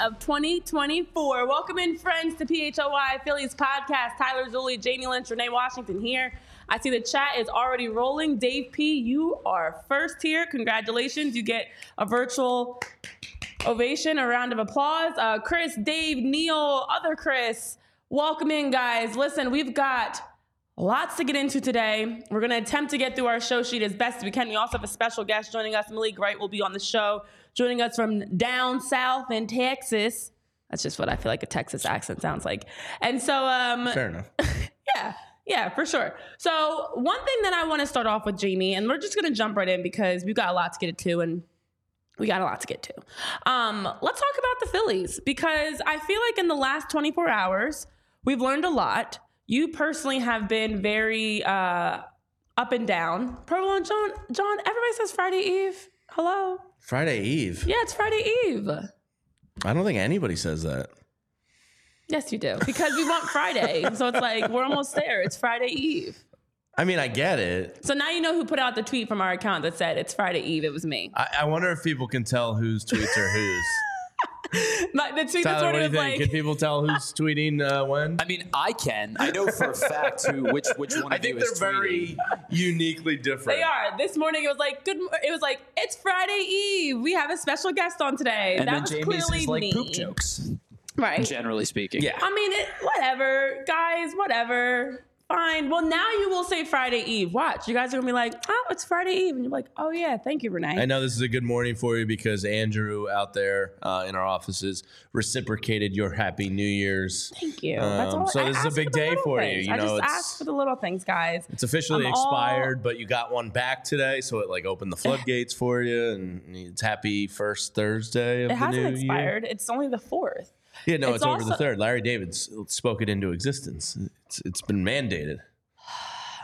Of 2024. Welcome in, friends, to PHLY Phillies podcast. Tyler Zulli, Jamie Lynch, Renee Washington here. I see the chat is already rolling. Dave P., you are first here. Congratulations. You get a virtual ovation, a round of applause. Uh, Chris, Dave, Neil, other Chris, welcome in, guys. Listen, we've got Lots to get into today. We're going to attempt to get through our show sheet as best we can. We also have a special guest joining us. Malik Wright will be on the show, joining us from down south in Texas. That's just what I feel like a Texas accent sounds like. And so, um, Fair enough. yeah, yeah, for sure. So, one thing that I want to start off with, Jamie, and we're just going to jump right in because we've got a lot to get into and we got a lot to get to. Um, let's talk about the Phillies because I feel like in the last 24 hours, we've learned a lot. You personally have been very uh, up and down. Purple and John, John, everybody says Friday Eve. Hello? Friday Eve. Yeah, it's Friday Eve. I don't think anybody says that. Yes, you do. Because we want Friday. so it's like, we're almost there. It's Friday Eve. I mean, I get it. So now you know who put out the tweet from our account that said it's Friday Eve. It was me. I, I wonder if people can tell whose tweets are whose. My, the tweet Tyler, what morning do you think? like, can people tell who's tweeting uh, when? I mean, I can. I know for a fact who which which one I of you think they're is very uniquely different. They are. This morning it was like good. It was like it's Friday Eve. We have a special guest on today. And that then was Jamie's clearly like me. poop jokes, right? generally speaking. Yeah. I mean, it, whatever, guys. Whatever. Fine. Well, now you will say Friday Eve. Watch. You guys are gonna be like, oh, it's Friday Eve, and you're like, oh yeah, thank you, Renee. I know this is a good morning for you because Andrew out there uh, in our offices reciprocated your Happy New Year's. Thank you. That's Um, all. so I this is a big for day for you. things. You I know, just it's- asked for the little things, guys. It's officially I'm all- expired, but you got one back today, so it like opened the floodgates for you, and it's happy first Thursday of It the hasn't expired. It's only the fourth. Yeah, no, It's it's, over the third. Larry David's spoke it into existence. It's it's been mandated.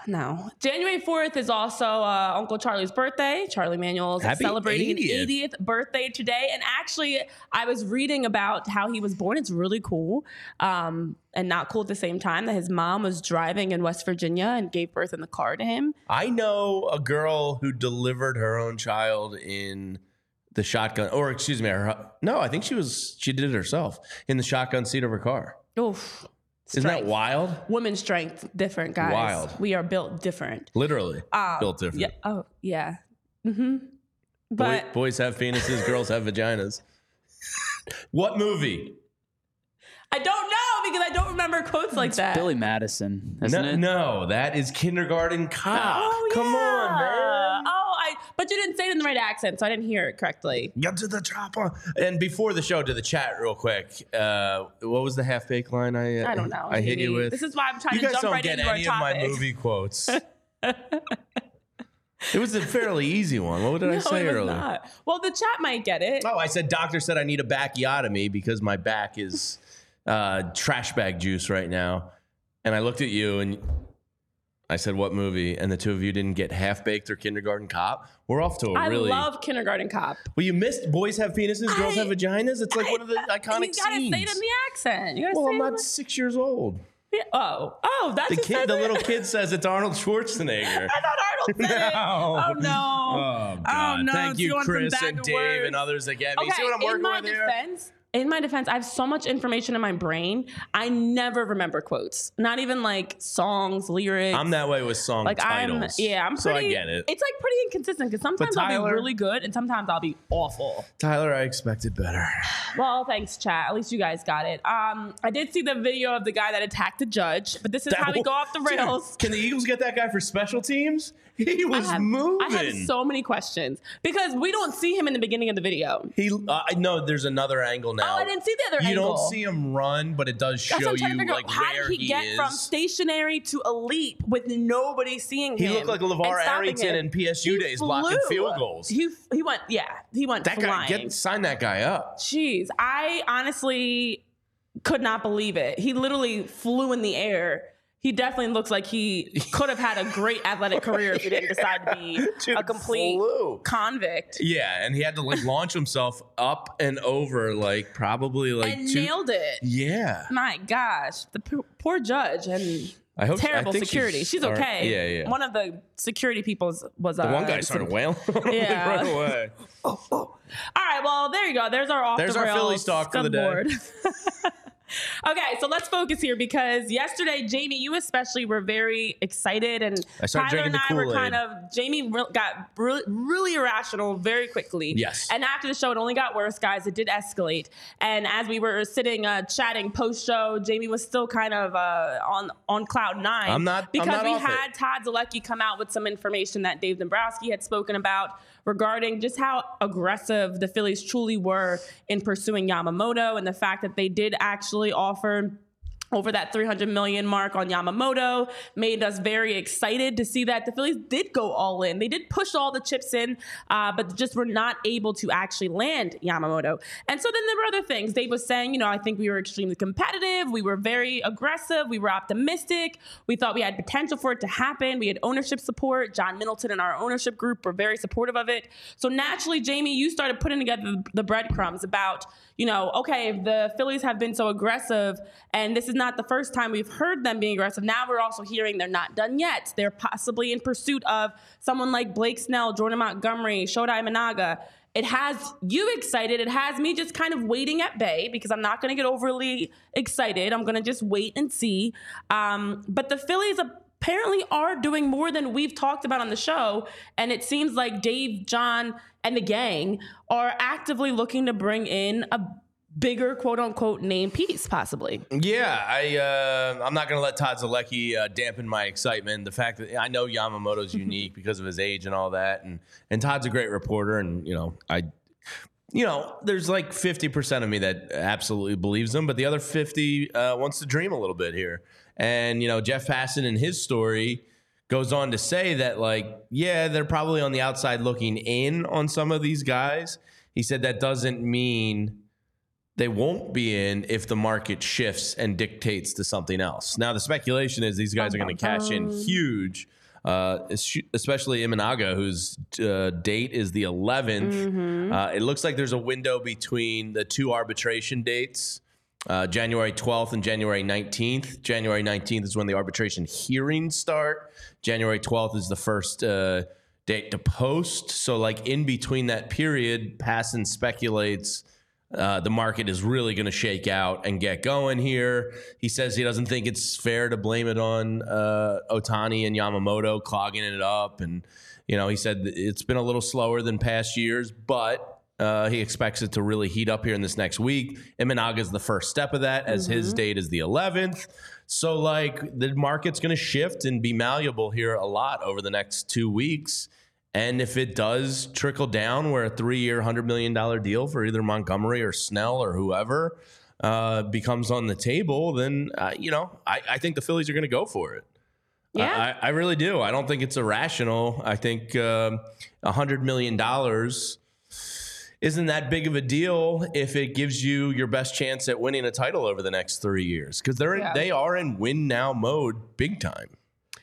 No. January 4th is also uh, Uncle Charlie's birthday. Charlie Manuel's Happy celebrating 80th. an 80th birthday today. And actually, I was reading about how he was born. It's really cool um, and not cool at the same time that his mom was driving in West Virginia and gave birth in the car to him. I know a girl who delivered her own child in the shotgun, or excuse me, her, no, I think she was she did it herself in the shotgun seat of her car. Oof. Isn't that wild? Women's strength, different, guys. Wild. We are built different. Literally Um, built different. Yeah. Oh, yeah. Mm-hmm. Boy, But boys have penises, girls have vaginas. what movie? I don't know because I don't remember quotes like that. Billy Madison, isn't No, it? no, that is Kindergarten Cop. Oh, Come yeah. on, man. Oh, I. But you didn't say it in the right accent, so I didn't hear it correctly. Get to the chopper. And before the show, to the chat real quick. Uh, what was the half baked line I uh, I don't know. I hit you with? This is why I'm trying you to guys jump don't right get into our any of my movie quotes. it was a fairly easy one. What did I say it was earlier? not. Well, the chat might get it. Oh, I said doctor said I need a backiotomy because my back is uh, trash bag juice right now. And I looked at you and I said, "What movie?" And the two of you didn't get Half Baked or Kindergarten Cop. We're off to a I really I love Kindergarten Cop. well. You missed boys have penises, girls I- have vaginas. It's like one of the I- iconic You gotta scenes. say it in the accent. You gotta well, I'm not the- six years old. Yeah, Oh, oh, that's The kid, the little kid says it's Arnold Schwarzenegger. I thought Arnold said it. Oh no. Oh, oh God! no, Thank it's you, Chris and Dave worse. and others again. You Okay, see what I'm working in my with here? In my defense, I have so much information in my brain. I never remember quotes. Not even like songs, lyrics. I'm that way with song like titles. I'm yeah, I'm so pretty I get it. It's like pretty inconsistent because sometimes I'll be really good and sometimes I'll be awful. Tyler, I expected better. Well, thanks, chat. At least you guys got it. Um, I did see the video of the guy that attacked the judge, but this is how we go off the Dude, rails. can the Eagles get that guy for special teams? He was I have, moving. I have so many questions because we don't see him in the beginning of the video. he, uh, I know there's another angle now. Oh, I didn't see the other angle. you angle. don't see him run, but it does show That's I'm trying you like. How where did he, get is. from stationary to a leap with nobody seeing He him? He looked like LeVar Arrington him? in PSU He days blocking field goals. He he went yeah he went that guy, flying. get sign that guy up. Jeez, I honestly could not believe it. He literally flew in the air. He definitely looks like he could have had a great athletic career if he didn't decide to be Dude, a complete flew. convict. Yeah, and he had to like launch himself up and over, like probably like and two. nailed it. Yeah, My gosh, the poor, poor judge and I hope I terrible think security. She's, all right. okay. Yeah, yeah. One of the security people was, was the uh, one guy started wailing. Yeah. right away. All right, well, there you go. There's our off There's the our rails Phillies talk for the day. Okay, so let's focus here because yesterday, Jamie, you especially were very excited, and Tyler and the I were kind of. Jamie got really, really irrational very quickly. Yes. And after the show, it only got worse, guys. It did escalate, and as we were sitting uh, chatting post show, Jamie was still kind of uh, on on cloud nine. I'm not- I'm because not we off it. had Todd Zolecki come out with some information that Dave Dombrowski had spoken about regarding just how aggressive the Phillies truly were in pursuing Yamamoto and the fact that they did actually offer over that 300 million mark on Yamamoto made us very excited to see that the Phillies did go all in. They did push all the chips in, uh, but just were not able to actually land Yamamoto. And so then there were other things. Dave was saying, you know, I think we were extremely competitive. We were very aggressive. We were optimistic. We thought we had potential for it to happen. We had ownership support. John Middleton and our ownership group were very supportive of it. So naturally, Jamie, you started putting together the, the breadcrumbs about, you know, okay, if the Phillies have been so aggressive, and this is not the first time we've heard them being aggressive. Now we're also hearing they're not done yet. They're possibly in pursuit of someone like Blake Snell, Jordan Montgomery, Shota Imanaga. It has you excited. It has me just kind of waiting at bay because I'm not going to get overly excited. I'm going to just wait and see. Um, but the Phillies apparently are doing more than we've talked about on the show. And it seems like Dave, John, and the gang are actively looking to bring in a bigger quote unquote name piece, possibly. Yeah, I uh, I'm not gonna let Todd Zolecki uh, dampen my excitement. The fact that I know Yamamoto's unique because of his age and all that, and and Todd's a great reporter, and you know I. You know, there's like 50% of me that absolutely believes him, but the other 50 uh, wants to dream a little bit here. And, you know, Jeff Passan in his story goes on to say that, like, yeah, they're probably on the outside looking in on some of these guys. He said that doesn't mean they won't be in if the market shifts and dictates to something else. Now, the speculation is these guys are going to cash in huge, uh, especially Imanaga, whose uh, date is the 11th. Uh, it looks like there's a window between the two arbitration dates. Uh, January 12th and January 19th. January 19th is when the arbitration hearings start. January 12th is the first uh, date to post. So, like in between that period, Passan speculates uh, the market is really going to shake out and get going here. He says he doesn't think it's fair to blame it on uh, Ohtani and Yamamoto clogging it up. And, you know, he said it's been a little slower than past years, but uh, he expects it to really heat up here in this next week. Imanaga is the first step of that, as his date is the 11th. So, like, the market's going to shift and be malleable here a lot over the next two weeks. And if it does trickle down where a three year, $100 million deal for either Montgomery or Snell or whoever uh, becomes on the table, then, uh, you know, I, I think the Phillies are going to go for it. Yeah. I, I really do. I don't think it's irrational. I think um, a $100 million isn't that big of a deal if it gives you your best chance at winning a title over the next three years because they're Yeah. they are in win now mode big time.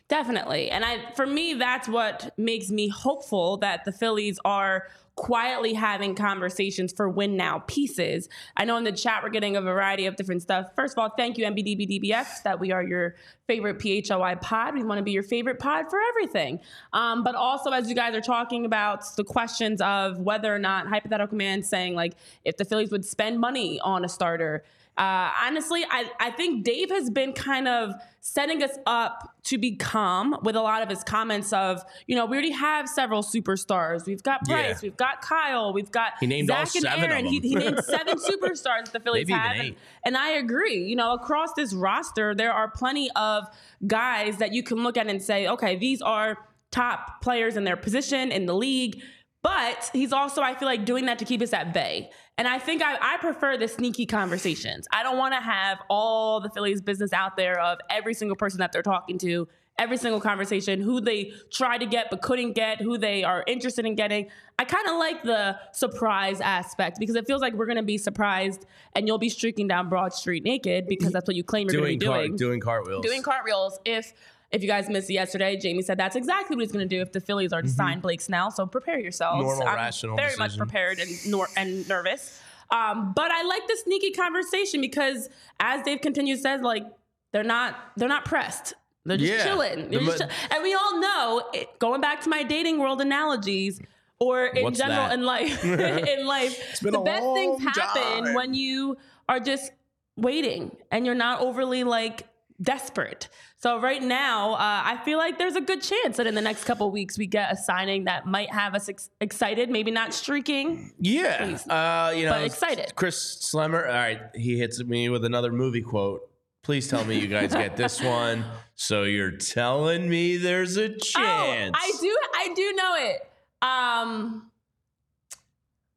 Definitely. And I for me that's what makes me hopeful that the Phillies are quietly having conversations for win now pieces. I know in the chat we're getting a variety of different stuff. First of all, thank you, MBDBDBF, that we are your favorite PHLY pod. We want to be your favorite pod for everything. Um, but also, as you guys are talking about the questions of whether or not hypothetical man saying, like, if the Phillies would spend money on a starter. Uh, honestly, I, I think Dave has been kind of setting us up to be calm with a lot of his comments of, you know, we already have several superstars. We've got Bryce, Yeah. we've got Kyle, we've got He named all Zach and Aaron. He, them. he named seven superstars that the Phillies Maybe have. And, and I agree. You know, across this roster, there are plenty of guys that you can look at and say, okay, these are top players in their position in the league. But he's also, I feel like, doing that to keep us at bay. And I think I, I prefer the sneaky conversations. I don't want to have all the Phillies business out there of every single person that they're talking to, every single conversation, who they tried to get but couldn't get, who they are interested in getting. I kind of like the surprise aspect because it feels like we're going to be surprised and you'll be streaking down Broad Street naked because that's what you claim you're going to doing be doing doing cartwheels. doing cartwheels if if you guys missed yesterday, Jamie said that's exactly what he's going to do if the Phillies are to sign Blake Snell. So prepare yourselves. Mm-hmm. Normal, I'm rational very much prepared and nor- and nervous. Um, but I like the sneaky conversation because, as Dave continues says, like they're not they're not pressed. They're just Yeah. chilling. They're The just chill- and we all know, it, going back to my dating world analogies, or in What's general that? in life, in life, the best things happen time. when you are just waiting and you're not overly like desperate. So right now, uh, I feel like there's a good chance that in the next couple weeks we get a signing that might have us ex- excited, maybe not streaking. Yeah, uh, you know, But excited. Chris Slemmer. All right, he hits me with another movie quote. Please tell me you guys get this one. So you're telling me there's a chance? Oh, I do, I do know it. Um,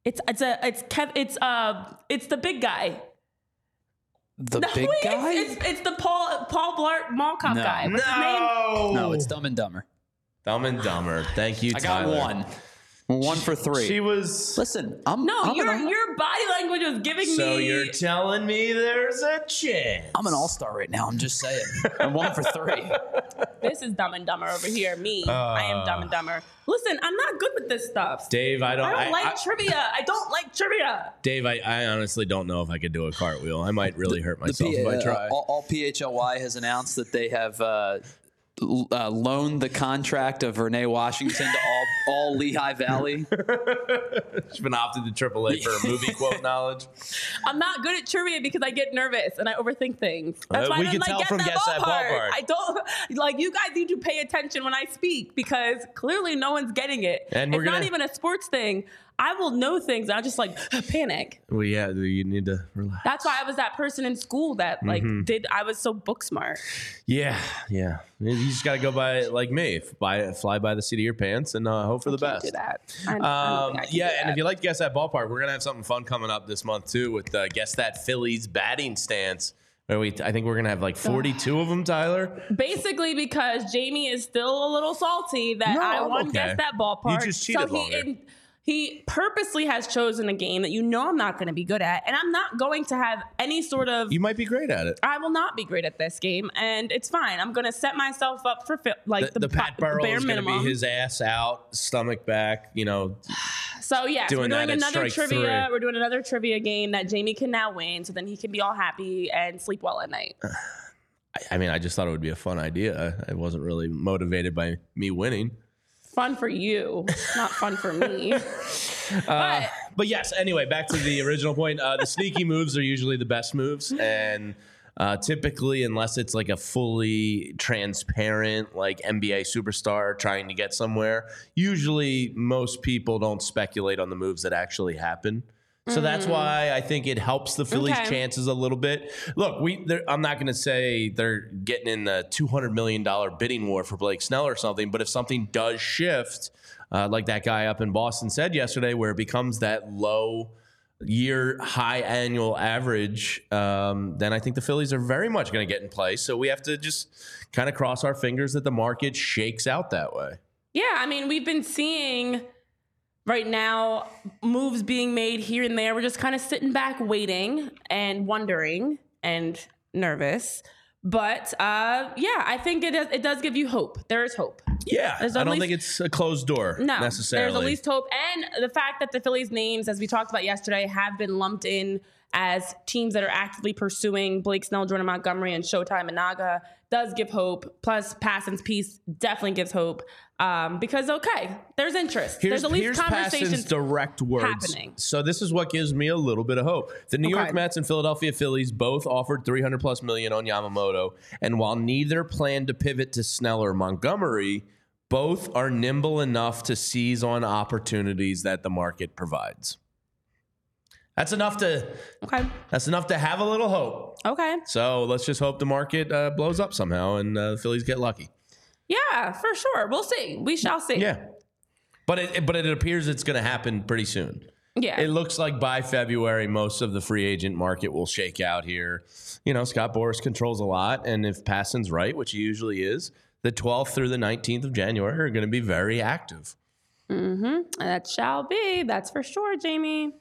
it's it's a it's Kev, it's uh it's the big guy. The No, big wait, guy? It's, it's, it's the Paul Paul Blart Mall Cop No. guy. What's his name? No, no, it's Dumb and Dumber. Dumb and Dumber. Thank you, I got one. One for three. She was. Listen, I'm No, I'm, your an, your body language was giving me. So me. you're telling me there's a chance? I'm an all star right now. I'm just saying. I'm one for three. this is Dumb and Dumber over here. Me, I am Dumb and Dumber. Listen, I'm not good with this stuff. Dave, I don't. I don't I- like I- trivia. I don't like trivia. Dave, I, I honestly don't know if I could do a cartwheel. I might really hurt myself P- if I uh, try. all, all PHLY has announced that they have uh, l- uh, loaned the contract of Renee Washington to all, all Lehigh Valley. She's been opted to AAA for movie quote knowledge. I'm not good at trivia because I get nervous and I overthink things. That's Uh, why we I can don't tell like from Guess Guess that That ballpark. Ballpark. I don't like you guys need to pay attention when I speak because clearly no one's getting it. And it's we're not gonna- even a sports thing. I will know things. I'll just like panic. Well, yeah, you need to relax. That's why I was that person in school that like Mm-hmm. did. I was so book smart. Yeah, yeah. You just got to go by like me, by fly by the seat of your pants, and uh, hope for the best. do that. I, I Um, I yeah, do and if you like to guess that ballpark, we're gonna have something fun coming up this month too with uh, guess that Phillies batting stance. We, I think we're gonna have like 42 of them, Tyler. Basically, because Jamie is still a little salty that No, I won okay. guess that ballpark. You just cheated so he longer. in- he purposely has chosen a game that you know I'm not going to be good at, and I'm not going to have any sort of. You might be great at it. I will not be great at this game, and it's fine. I'm going to set myself up for fi- like The, the, the Pat Burrell bare is gonna minimum. be his ass out, stomach back. You know, so yes, doing we're doing another trivia. three. We're doing another trivia game that Jamie can now win, so then he can be all happy and sleep well at night. I, I mean, I just thought it would be a fun idea. I wasn't really motivated by me winning. Fun for you, not fun for me. but But yes, anyway, back to the original point. Uh, the sneaky moves are usually the best moves, and uh, typically, unless it's like a fully transparent, like NBA superstar trying to get somewhere, usually most people don't speculate on the moves that actually happen. So that's why I think it helps the Phillies'. Okay. chances a little bit. Look, we I'm not going to say they're getting in the 200 million dollar bidding war for Blake Snell or something, but if something does shift, uh, like that guy up in Boston said yesterday, where it becomes that low year high annual average, um, then I think the Phillies are very much going to get in play. So we have to just kind of cross our fingers that the market shakes out that way. Yeah, I mean, we've been seeing right now moves being made here and there. We're just kind of sitting back waiting and wondering and nervous. But uh, yeah, I think it does, it does give you hope. There is hope. Yeah, I don't least- think it's a closed door No, necessarily. there's at least hope. And the fact that the Phillies' names, as we talked about yesterday, have been lumped in as teams that are actively pursuing Blake Snell, Jordan Montgomery, and Shota Imanaga does give hope. Plus, Passan's piece definitely gives hope um, because okay, there's interest. Here's, there's at least conversations. Direct words. happening. So this is what gives me a little bit of hope. The New Okay. York Mets and Philadelphia Phillies both offered 300 plus million on Yamamoto, and while neither planned to pivot to Snell or Montgomery, both are nimble enough to seize on opportunities that the market provides. That's enough to okay, that's enough to have a little hope. okay, So let's just hope the market uh, blows up somehow and uh, the Phillies get lucky. yeah, for sure. We'll see. We shall see. Yeah, but it but it appears it's going to happen pretty soon. yeah. It looks like by February, most of the free agent market will shake out here. You know, Scott Boras controls a lot, and if Passan's right, which he usually is, the 12th through the 19th of January are going to be very active. Mm-hmm. That shall be. That's for sure, Jamie.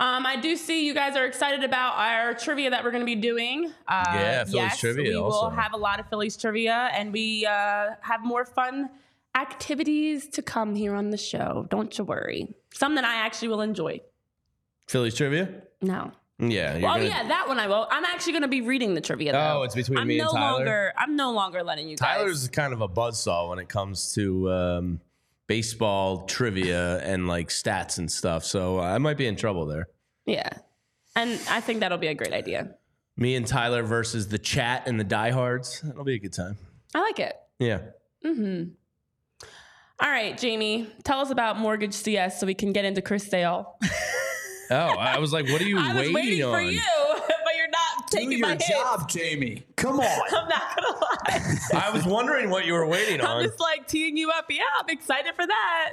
Um, I do see you guys are excited about our trivia that we're going to be doing. Uh, Yeah, Phillies yes, trivia We also. will have a lot of Phillies trivia, and we uh, have more fun activities to come here on the show. Don't you worry. Some that I actually will enjoy. Phillies trivia? No. Yeah. Oh gonna, yeah, that one I will. I'm actually going to be reading the trivia. Though. Oh, it's between I'm me no and Tyler? Longer, I'm no longer letting you guys. Tyler's kind of a buzzsaw when it comes to um, baseball trivia and like stats and stuff. So I might be in trouble there. Yeah, and I think that'll be a great idea. Me and Tyler versus the chat and the diehards. That'll be a good time. I like it. Yeah. Mm-hmm. All right, Jamie, tell us about Mortgage CS so we can get into Chris Sale. Oh, I was like, what are you waiting, waiting on? you, but you're not Do taking your my hits. job, Jamie. Come on. I'm not gonna lie. I was wondering what you were waiting on. I'm just like teeing you up. Yeah, I'm excited for that.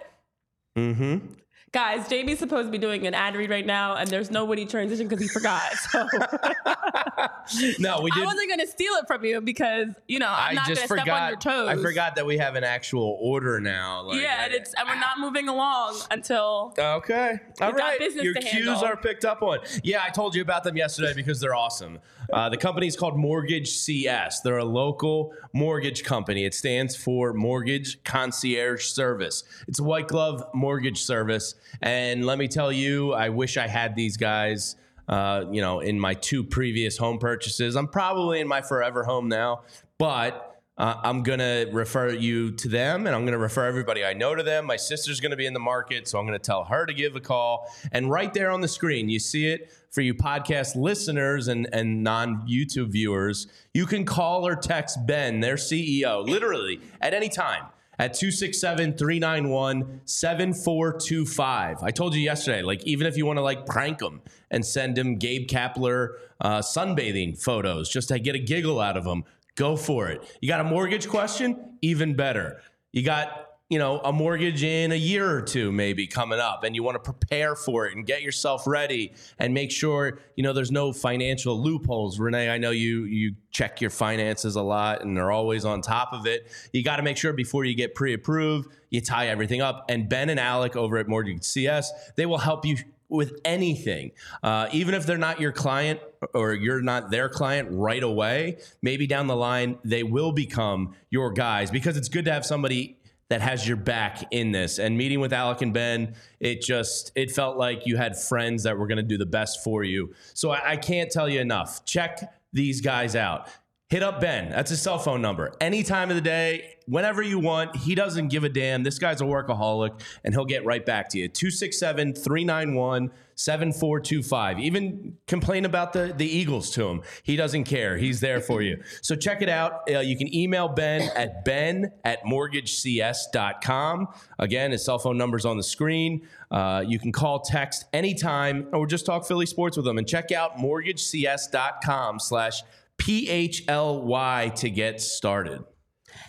Mm-hmm. Guys, Jamie's supposed to be doing an ad read right now, and there's no witty transition because he forgot. So No, we did. I wasn't gonna steal it from you because you know I'm I not just gonna forgot. step on your toes. I forgot that we have an actual order now. Like, yeah, and it's and we're not moving along until Okay. All got business Your to cues handle. are picked up on. Yeah, I told you about them yesterday because they're awesome. Uh, the company is called Mortgage CS. They're a local mortgage company. It stands for Mortgage Concierge Service. It's a white glove mortgage service. And let me tell you, I wish I had these guys. Uh, you know, in my two previous home purchases, I'm probably in my forever home now, but uh, I'm going to refer you to them and I'm going to refer everybody I know to them. My sister's going to be in the market, so I'm going to tell her to give a call. And right there on the screen, you see it for you podcast listeners and, and non YouTube viewers. You can call or text Ben, their CEO, literally at any time at 267 391 7425. I told you yesterday, like, even if you want to like prank him and send him Gabe Kapler uh, sunbathing photos just to get a giggle out of him, go for it. You got a mortgage question? Even better. You got you know, a mortgage in a year or two maybe coming up and you want to prepare for it and get yourself ready and make sure, you know, there's no financial loopholes. Renee, I know you you check your finances a lot and they're always on top of it. You got to make sure before you get pre-approved, you tie everything up. And Ben and Alec over at Mortgage CS, they will help you with anything, uh, even if they're not your client or you're not their client right away. Maybe down the line they will become your guys because it's good to have somebody that has your back in this. And meeting with Alec and Ben, it just it felt like you had friends that were going to do the best for you. So I, I can't tell you enough. Check these guys out. Hit up Ben. That's his cell phone number. Any time of the day, whenever you want. He doesn't give a damn. This guy's a workaholic, and he'll get right back to you. 267 391 7425. Even complain about the, the Eagles to him. He doesn't care. He's there for you. So check it out. Uh, you can email Ben at ben at mortgagecs.com. Again, his cell phone number's on the screen. Uh, you can call, text anytime, or just talk Philly sports with him. And check out mortgagecs.com slash PHLY to get started.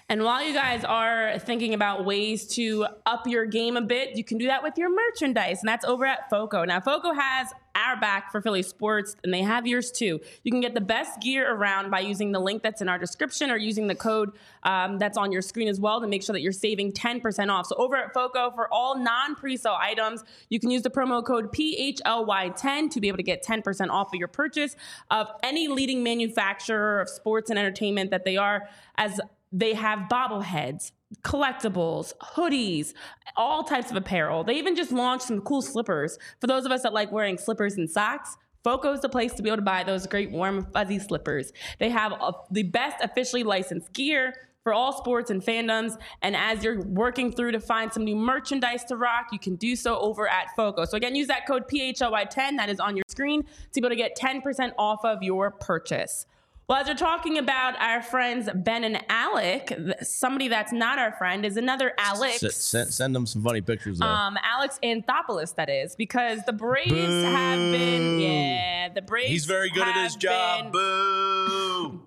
And while you guys are thinking about ways to up your game a bit, you can do that with your merchandise, and that's over at FOCO. Now, FOCO has our back for Philly sports, and they have yours too. You can get the best gear around by using the link that's in our description or using the code um, that's on your screen as well to make sure that you're saving 10% off. So, over at FOCO, for all non pre sale items, you can use the promo code PHLY10 to be able to get 10% off of your purchase of any leading manufacturer of sports and entertainment that they are, as they have bobbleheads, collectibles, hoodies, all types of apparel. They even just launched some cool slippers. For those of us that like wearing slippers and socks, Foco is the place to be able to buy those great warm fuzzy slippers. They have a, the best officially licensed gear for all sports and fandoms. And as you're working through to find some new merchandise to rock, you can do so over at FOCO. So again, use that code PHLY10 that is on your screen to be able to get 10% off of your purchase. Well, as we're talking about our friends Ben and Alec, somebody that's not our friend is another Alex. S- send, send them some funny pictures. Though. Um, Alex Anthopoulos, that is, because the Braves Boo. have been, yeah, the Braves. He's very good at his job. been- Boo.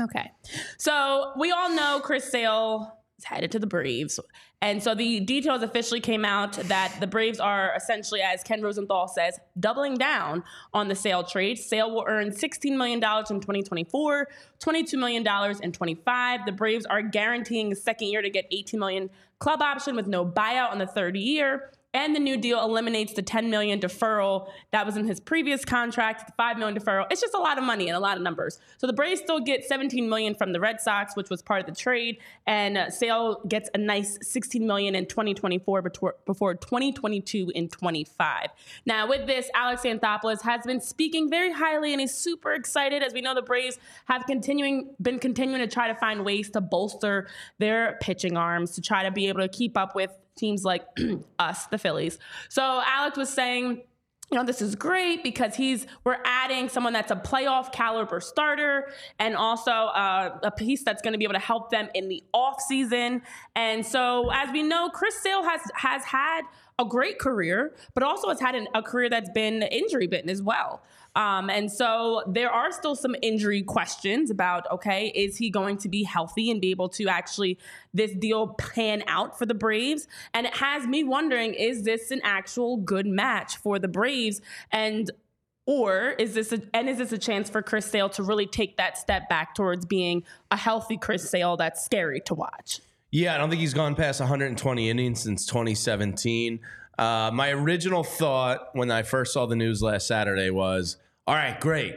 Okay. So we all know Chris Sale is headed to the Braves. And so the details officially came out that the Braves are essentially, as Ken Rosenthal says, doubling down on the Sale trade. Sale will earn $16 million in 2024, $22 million in 25. The Braves are guaranteeing the second year to get 18 million club option with no buyout on the third year. And the new deal eliminates the 10 million deferral that was in his previous contract, the 5 million deferral. It's just a lot of money and a lot of numbers. So the Braves still get 17 million from the Red Sox, which was part of the trade, and uh, Sale gets a nice 16 million in 2024 before, before 2022 in 25. Now with this, Alex Anthopoulos has been speaking very highly and he's super excited. As we know, the Braves have continuing been continuing to try to find ways to bolster their pitching arms to try to be able to keep up with teams like us, the Phillies. So Alex was saying, you know, this is great because he's we're adding someone that's a playoff caliber starter and also uh, a piece that's going to be able to help them in the off season. And so, as we know, Chris Sale has has had a great career, but also has had an, a career that's been injury bitten as well. Um, and so there are still some injury questions about okay, is he going to be healthy and be able to actually this deal pan out for the Braves? And it has me wondering, is this an actual good match for the Braves? And or is this a, and is this a chance for Chris Sale to really take that step back towards being a healthy Chris Sale that's scary to watch? Yeah, I don't think he's gone past 120 innings since 2017. Uh, my original thought when I first saw the news last Saturday was, all right, great.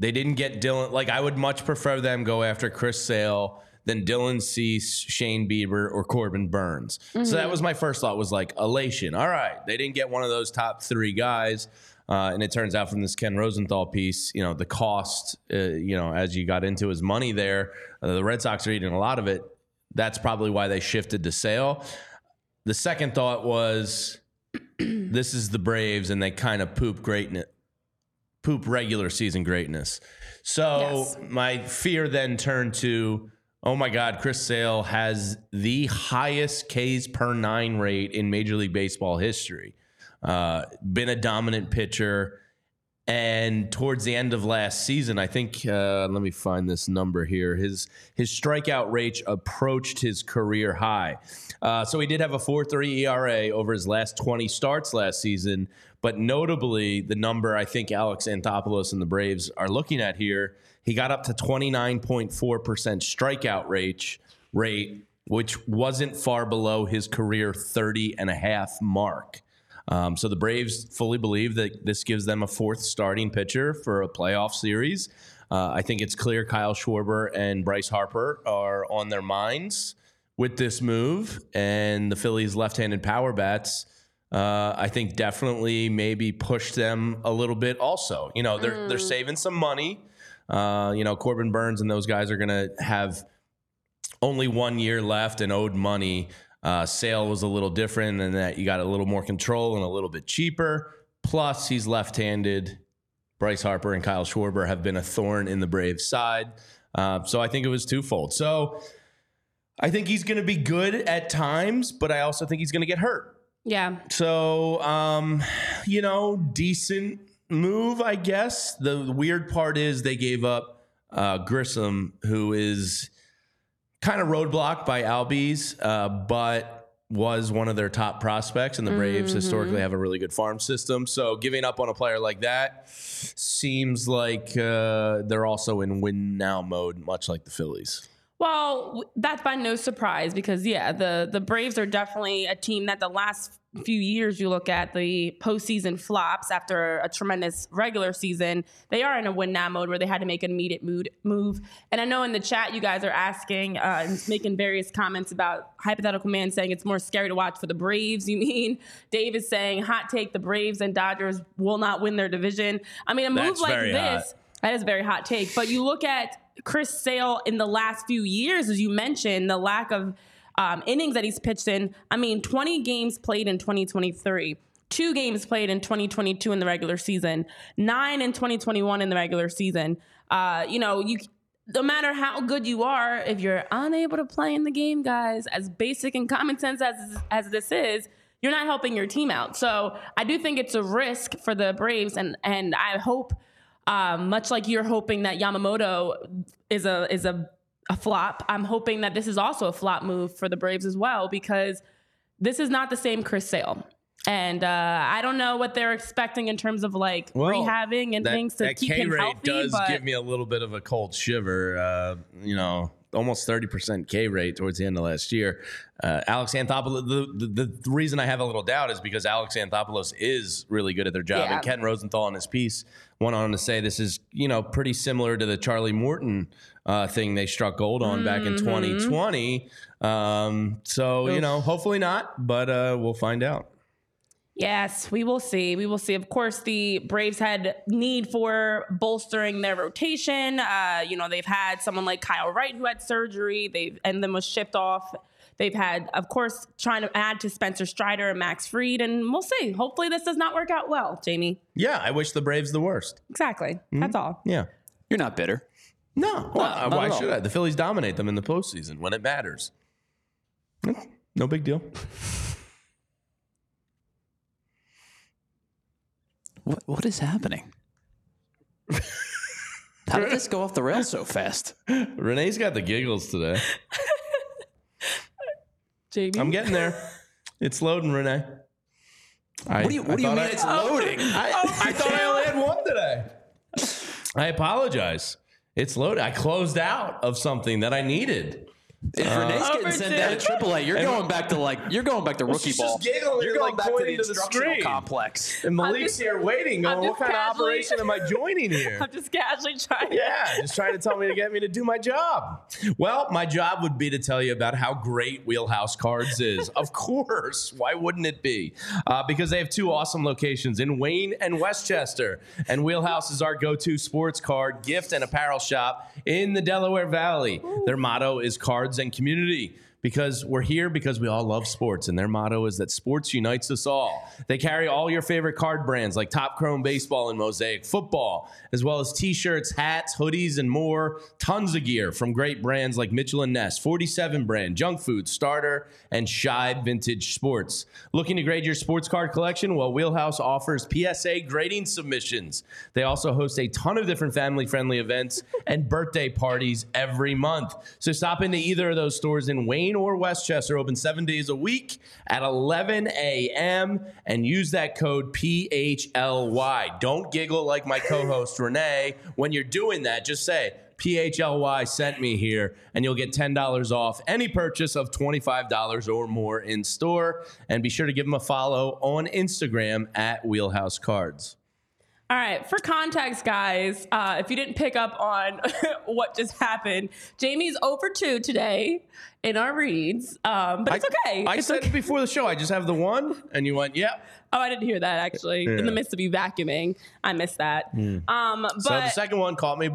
They didn't get Dylan. Like, I would much prefer them go after Chris Sale than Dylan Cease, Shane Bieber, or Corbin Burnes. So that was my first thought was like elation. All right, they didn't get one of those top three guys. Uh, and it turns out from this Ken Rosenthal piece, you know, the cost, uh, you know, as you got into his money there, uh, the Red Sox are eating a lot of it. That's probably why they shifted to Sale. The second thought was this is the Braves and they kind of poop greatness, poop regular season greatness. So Yes. my fear then turned to, oh my God, Chris Sale has the highest Ks per nine rate in Major League Baseball history. Uh, been a dominant pitcher. And towards the end of last season, I think uh, let me find this number here. His his strikeout rate approached his career high. Uh, so he did have a 4.3 ERA over his last 20 starts last season. But notably, the number I think Alex Anthopoulos and the Braves are looking at here, he got up to 29.4% strikeout rate, rate, which wasn't far below his career 30 and a half mark. Um, so the Braves fully believe that this gives them a fourth starting pitcher for a playoff series. Uh, I think it's clear Kyle Schwarber and Bryce Harper are on their minds with this move, and the Phillies' left-handed power bats. Uh, I think definitely maybe push them a little bit. Also, you know they're they're saving some money. Uh, you know Corbin Burnes and those guys are going to have only one year left and owed money. Uh, sale was a little different in that you got a little more control and a little bit cheaper. Plus, he's left-handed. Bryce Harper and Kyle Schwarber have been a thorn in the Braves' side. Uh, so I think it was twofold. So I think he's going to be good at times, but I also think he's going to get hurt. Yeah. So, um, you know, decent move, I guess. The weird part is they gave up uh, Grissom, who is kind of roadblocked by Albies, uh, but was one of their top prospects, and the Braves Mm-hmm. historically have a really good farm system. So giving up on a player like that seems like uh, they're also in win now mode, much like the Phillies. Well, that's by no surprise because yeah, the the Braves are definitely a team that the last few years you look at the postseason flops after a tremendous regular season. They are in a win now mode where they had to make an immediate mood move. And I know in the chat you guys are asking uh, and making various comments about hypothetical man saying it's more scary to watch for the Braves. You mean Dave is saying hot take the Braves and Dodgers will not win their division. I mean a move like this. hot. That is a very hot take. But you look at Chris Sale in the last few years, as you mentioned, the lack of um, innings that he's pitched in. I mean, 20 games played in 2023, two games played in 2022 in the regular season, nine in 2021 in the regular season. Uh, you know, you no matter how good you are, if you're unable to play in the game, guys, as basic and common sense as as this is, you're not helping your team out. So I do think it's a risk for the Braves, and and I hope, um, much like you're hoping that Yamamoto is a is a a flop. I'm hoping that this is also a flop move for the Braves as well because this is not the same Chris Sale. And uh, I don't know what they're expecting in terms of like Well, rehabbing and things to that keep K him rate healthy. does but give me a little bit of a cold shiver. Uh, you know, almost thirty percent K rate towards the end of last year. Uh, Alex Anthopoulos. The, the, the reason I have a little doubt is because Alex Anthopoulos is really good at their job, Yeah. and Ken Rosenthal in his piece went on to say this is you know pretty similar to the Charlie Morton uh, thing they struck gold on back in Mm-hmm. 2020. Um, so you know, hopefully not, but uh, we'll find out. Yes, we will see. We will see. Of course, the Braves had need for bolstering their rotation. Uh, you know, they've had someone like Kyle Wright who had surgery. They've and then was shipped off. They've had, of course, trying to add to Spencer Strider and Max Fried, and we'll see. Hopefully, this does not work out well, Jamie. Yeah, I wish the Braves the worst. Exactly. Mm-hmm. That's all. Yeah. You're not bitter. No, Well, not why at all. should I? The Phillies dominate them in the postseason when it matters. No big deal. What what is happening? How did this go off the rails so fast? Renee's got the giggles today. Jamie. I'm getting there. It's loading, Renee. I, What do you What do you mean I- it's loading? I, oh I thought I only had one today. I apologize. It's loaded. I closed out of something that I needed. If Renee's getting sent down to AAA, you're going back to like you're going back to rookie she's ball. just giggling You're going like, back to the pointing to the complex. And I'm Malik's just- here waiting, going, what just kind of operation am I joining here? I'm just casually trying. Yeah, just trying to tell me to get me to do my job. Well, my job would be to tell you about how great Wheelhouse Cards is. of course. Why wouldn't it be? Uh, because they have two awesome locations in Wayne and Westchester. And Wheelhouse is our go to sports card, gift, and apparel shop in the Delaware Valley. Their motto is cards and community because we're here because we all love sports and their motto is that sports unites us all. They carry all your favorite card brands like Topps Chrome Baseball and Mosaic Football, as well as t-shirts, hats, hoodies and more. Tons of gear from great brands like Mitchell and Ness, 47 brand, Junk Food, Starter, and Shibe Vintage Sports. Looking to grade your sports card collection? Well, Wheelhouse offers PSA grading submissions. They also host a ton of different family-friendly events and birthday parties every month. So stop into either of those stores in Wayne or Westchester, open seven days a week at 11 a.m. and use that code PHLY. Don't giggle like my co-host Renee. When you're doing that, just say PHLY sent me here, and you'll get $10 off any purchase of $25 or more in store. And be sure to give them a follow on Instagram at Wheelhouse Cards. All right, for context, guys, uh, if you didn't pick up on what just happened, Jamie's over two today in our reads, um, but it's okay. I It's said okay. before the show. I just have the one, and you went, "Yep." Oh, I didn't hear that actually. In the midst of you vacuuming, I missed that. Um, but So the second one caught me.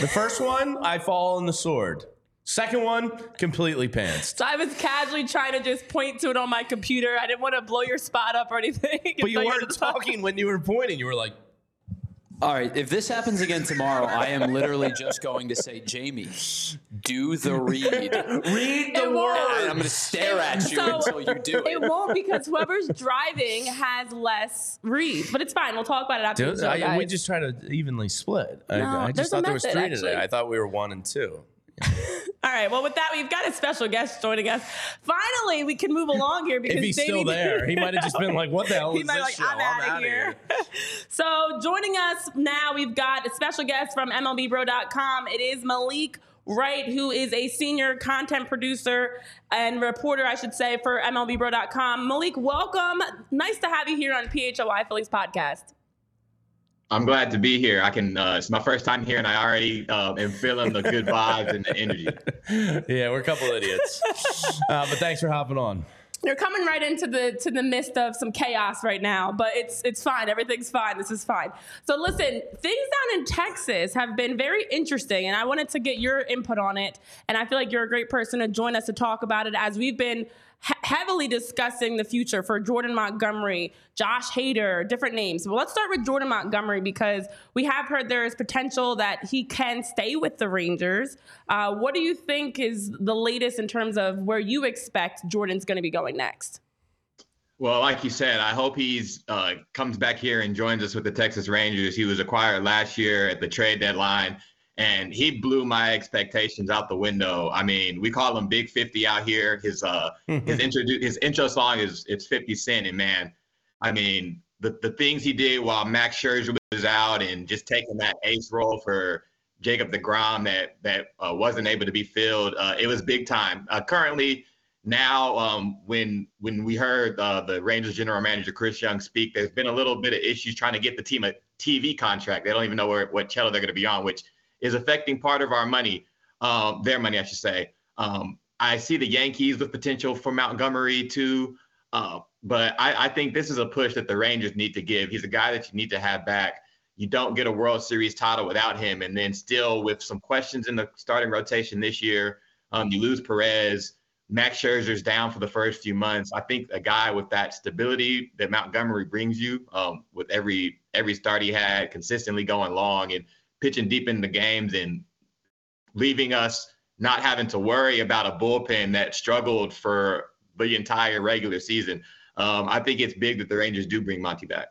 The first one, I fall on the sword. Second one, completely pantsed. so I was casually trying to just point to it on my computer. I didn't want to blow your spot up or anything. But you weren't talking when you were pointing. You were like, All right, if this happens again tomorrow, I am literally just going to say, Jamie, do the read. "Read the It word." I'm going to stare at you So- until you do It it. won't because whoever's driving has less read. but it's fine. We'll talk about it after Dude, the show, I, we just try to evenly split. I, No, I there's just a thought there was method, three today. actually. I thought we were one and two. All right. Well, with that, we've got a special guest joining us. Finally, we can move along here because if he's still there, he might have just been like, "What the hell he is might this like, show? I'm, out of outta here. so joining us now, we've got a special guest from MLBBro.com. It is Malik Wright, who is a senior content producer and reporter, I should say, for MLBBro.com. Malik, welcome. Nice to have you here on PHLY Phillies podcast. I'm glad to be here. I can. Uh, it's my first time here, and I already uh, am feeling the good vibes and the energy. yeah, we're a couple idiots, uh, but thanks for hopping on. You're coming right into the to the midst of some chaos right now, but it's it's fine. Everything's fine. This is fine. So listen, things down in Texas have been very interesting, and I wanted to get your input on it. And I feel like you're a great person to join us to talk about it as we've been he- heavily discussing the future for Jordan Montgomery, Josh Hader, different names. Well, let's start with Jordan Montgomery because we have heard there is potential that he can stay with the Rangers. Uh, what do you think is the latest in terms of where you expect Jordan's going to be going next? Well, like you said, I hope he's uh, comes back here and joins us with the Texas Rangers. He was acquired last year at the trade deadline, and he blew my expectations out the window. I mean, we call him Big Fifty out here. His uh, his intro his intro song is it's Fifty Cent, and man, I mean the the things he did while Max Scherzer was out, and just taking that ace role for Jacob Degrom that that uh, wasn't able to be filled. Uh, it was big time. Uh, currently now um, when when we heard uh, the Rangers general manager Chris Young speak, there's been a little bit of issues trying to get the team a TV contract. They don't even know where what channel they're going to be on, which is affecting part of our money, um, their money, I should say. Um, I see the Yankees with potential for Montgomery too, uh, but I, I think this is a push that the Rangers need to give. He's a guy that you need to have back. You don't get a World Series title without him, and then still with some questions in the starting rotation this year, um, you lose Perez. Max Scherzer's down for the first few months. I think a guy with that stability that Montgomery brings you, um, with every every start he had, consistently going long and pitching deep in the games, and leaving us not having to worry about a bullpen that struggled for the entire regular season. Um, I think it's big that the Rangers do bring Monty back.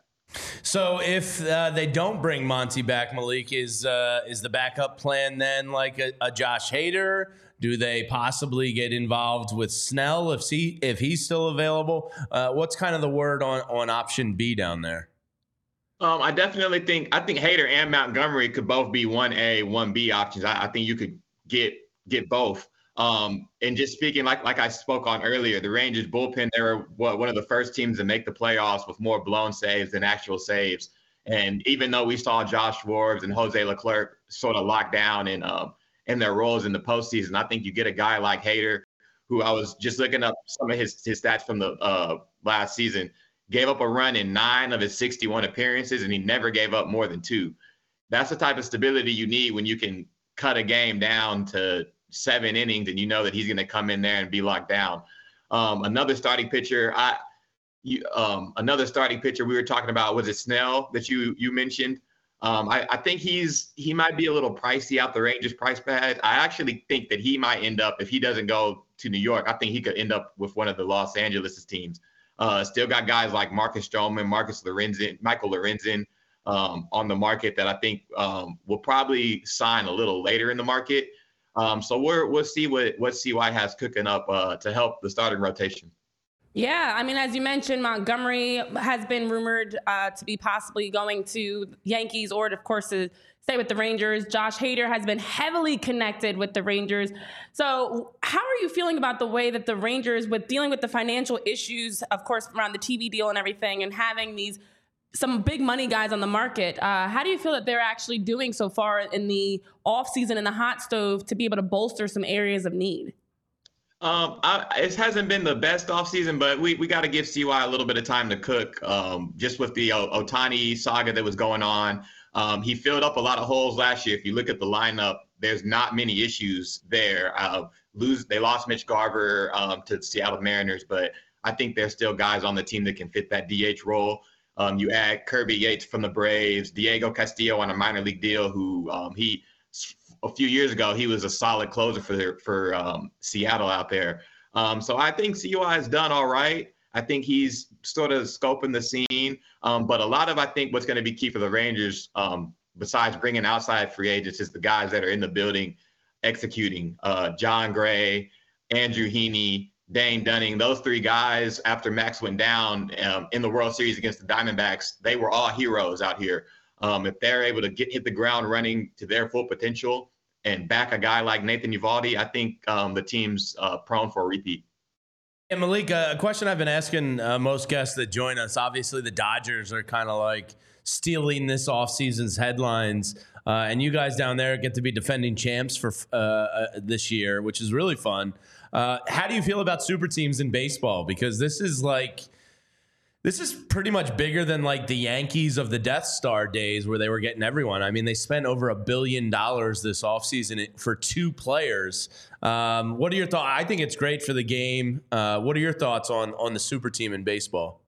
So if uh, they don't bring Monty back, Malik is uh, is the backup plan then like a, a Josh Hader? Do they possibly get involved with Snell if he if he's still available? Uh, what's kind of the word on on option B down there? Um, I definitely think I think Hader and Montgomery could both be one A, one B options. I, I think you could get get both. Um, and just speaking like like I spoke on earlier, the Rangers bullpen they were what, one of the first teams to make the playoffs with more blown saves than actual saves. And even though we saw Josh Sborz and Jose Leclerc sort of locked down in um, in their roles in the postseason, I think you get a guy like Hader, who I was just looking up some of his his stats from the uh, last season, gave up a run in nine of his 61 appearances, and he never gave up more than two. That's the type of stability you need when you can cut a game down to seven innings and you know that he's going to come in there and be locked down. Um, another starting pitcher, I, you, um, another starting pitcher we were talking about was it Snell that you you mentioned. Um, I, I, think he's he might be a little pricey out the Rangers price pad. I actually think that he might end up if he doesn't go to New York. I think he could end up with one of the Los Angeles teams. Uh, still got guys like Marcus Stroman, Marcus Lorenzen, Michael Lorenzen um, on the market that I think um, will probably sign a little later in the market. Um, so we're, we'll see what, what CY has cooking up uh, to help the starting rotation. Yeah, I mean, as you mentioned, Montgomery has been rumored uh, to be possibly going to Yankees or, of course, to stay with the Rangers. Josh Hader has been heavily connected with the Rangers. So, how are you feeling about the way that the Rangers, with dealing with the financial issues, of course, around the TV deal and everything, and having these some big money guys on the market. Uh, how do you feel that they're actually doing so far in the off season in the hot stove to be able to bolster some areas of need? Um, I, it hasn't been the best offseason, but we, we got to give CY a little bit of time to cook. Um, just with the Ohtani saga that was going on, um, he filled up a lot of holes last year. If you look at the lineup, there's not many issues there. Uh, lose they lost Mitch Garver um, to the Seattle Mariners, but I think there's still guys on the team that can fit that DH role. Um, you add Kirby Yates from the Braves, Diego Castillo on a minor league deal, who um, he a few years ago he was a solid closer for for um, Seattle out there. Um, so I think CY has done all right. I think he's sort of scoping the scene, um, but a lot of I think what's going to be key for the Rangers, um, besides bringing outside free agents, is the guys that are in the building executing. Uh, Jon Gray, Andrew Heaney, Dane Dunning, those three guys, after Max went down um, in the World Series against the Diamondbacks, they were all heroes out here. Um, if they're able to get hit the ground running to their full potential and back a guy like Nathan Eovaldi, I think um, the team's uh, prone for a repeat. Yeah, Malik, uh, a question I've been asking uh, most guests that join us. Obviously, the Dodgers are kind of like stealing this offseason's headlines. Uh, and you guys down there get to be defending champs for uh, this year, which is really fun. How do you feel about super teams in baseball? Because this is like this is pretty much bigger than like the Yankees of the Death Star days where they were getting everyone. I mean, they spent over a billion dollars this offseason for two players. Um, what are your thoughts? I think it's great for the game. Uh, what are your thoughts on on the super team in baseball?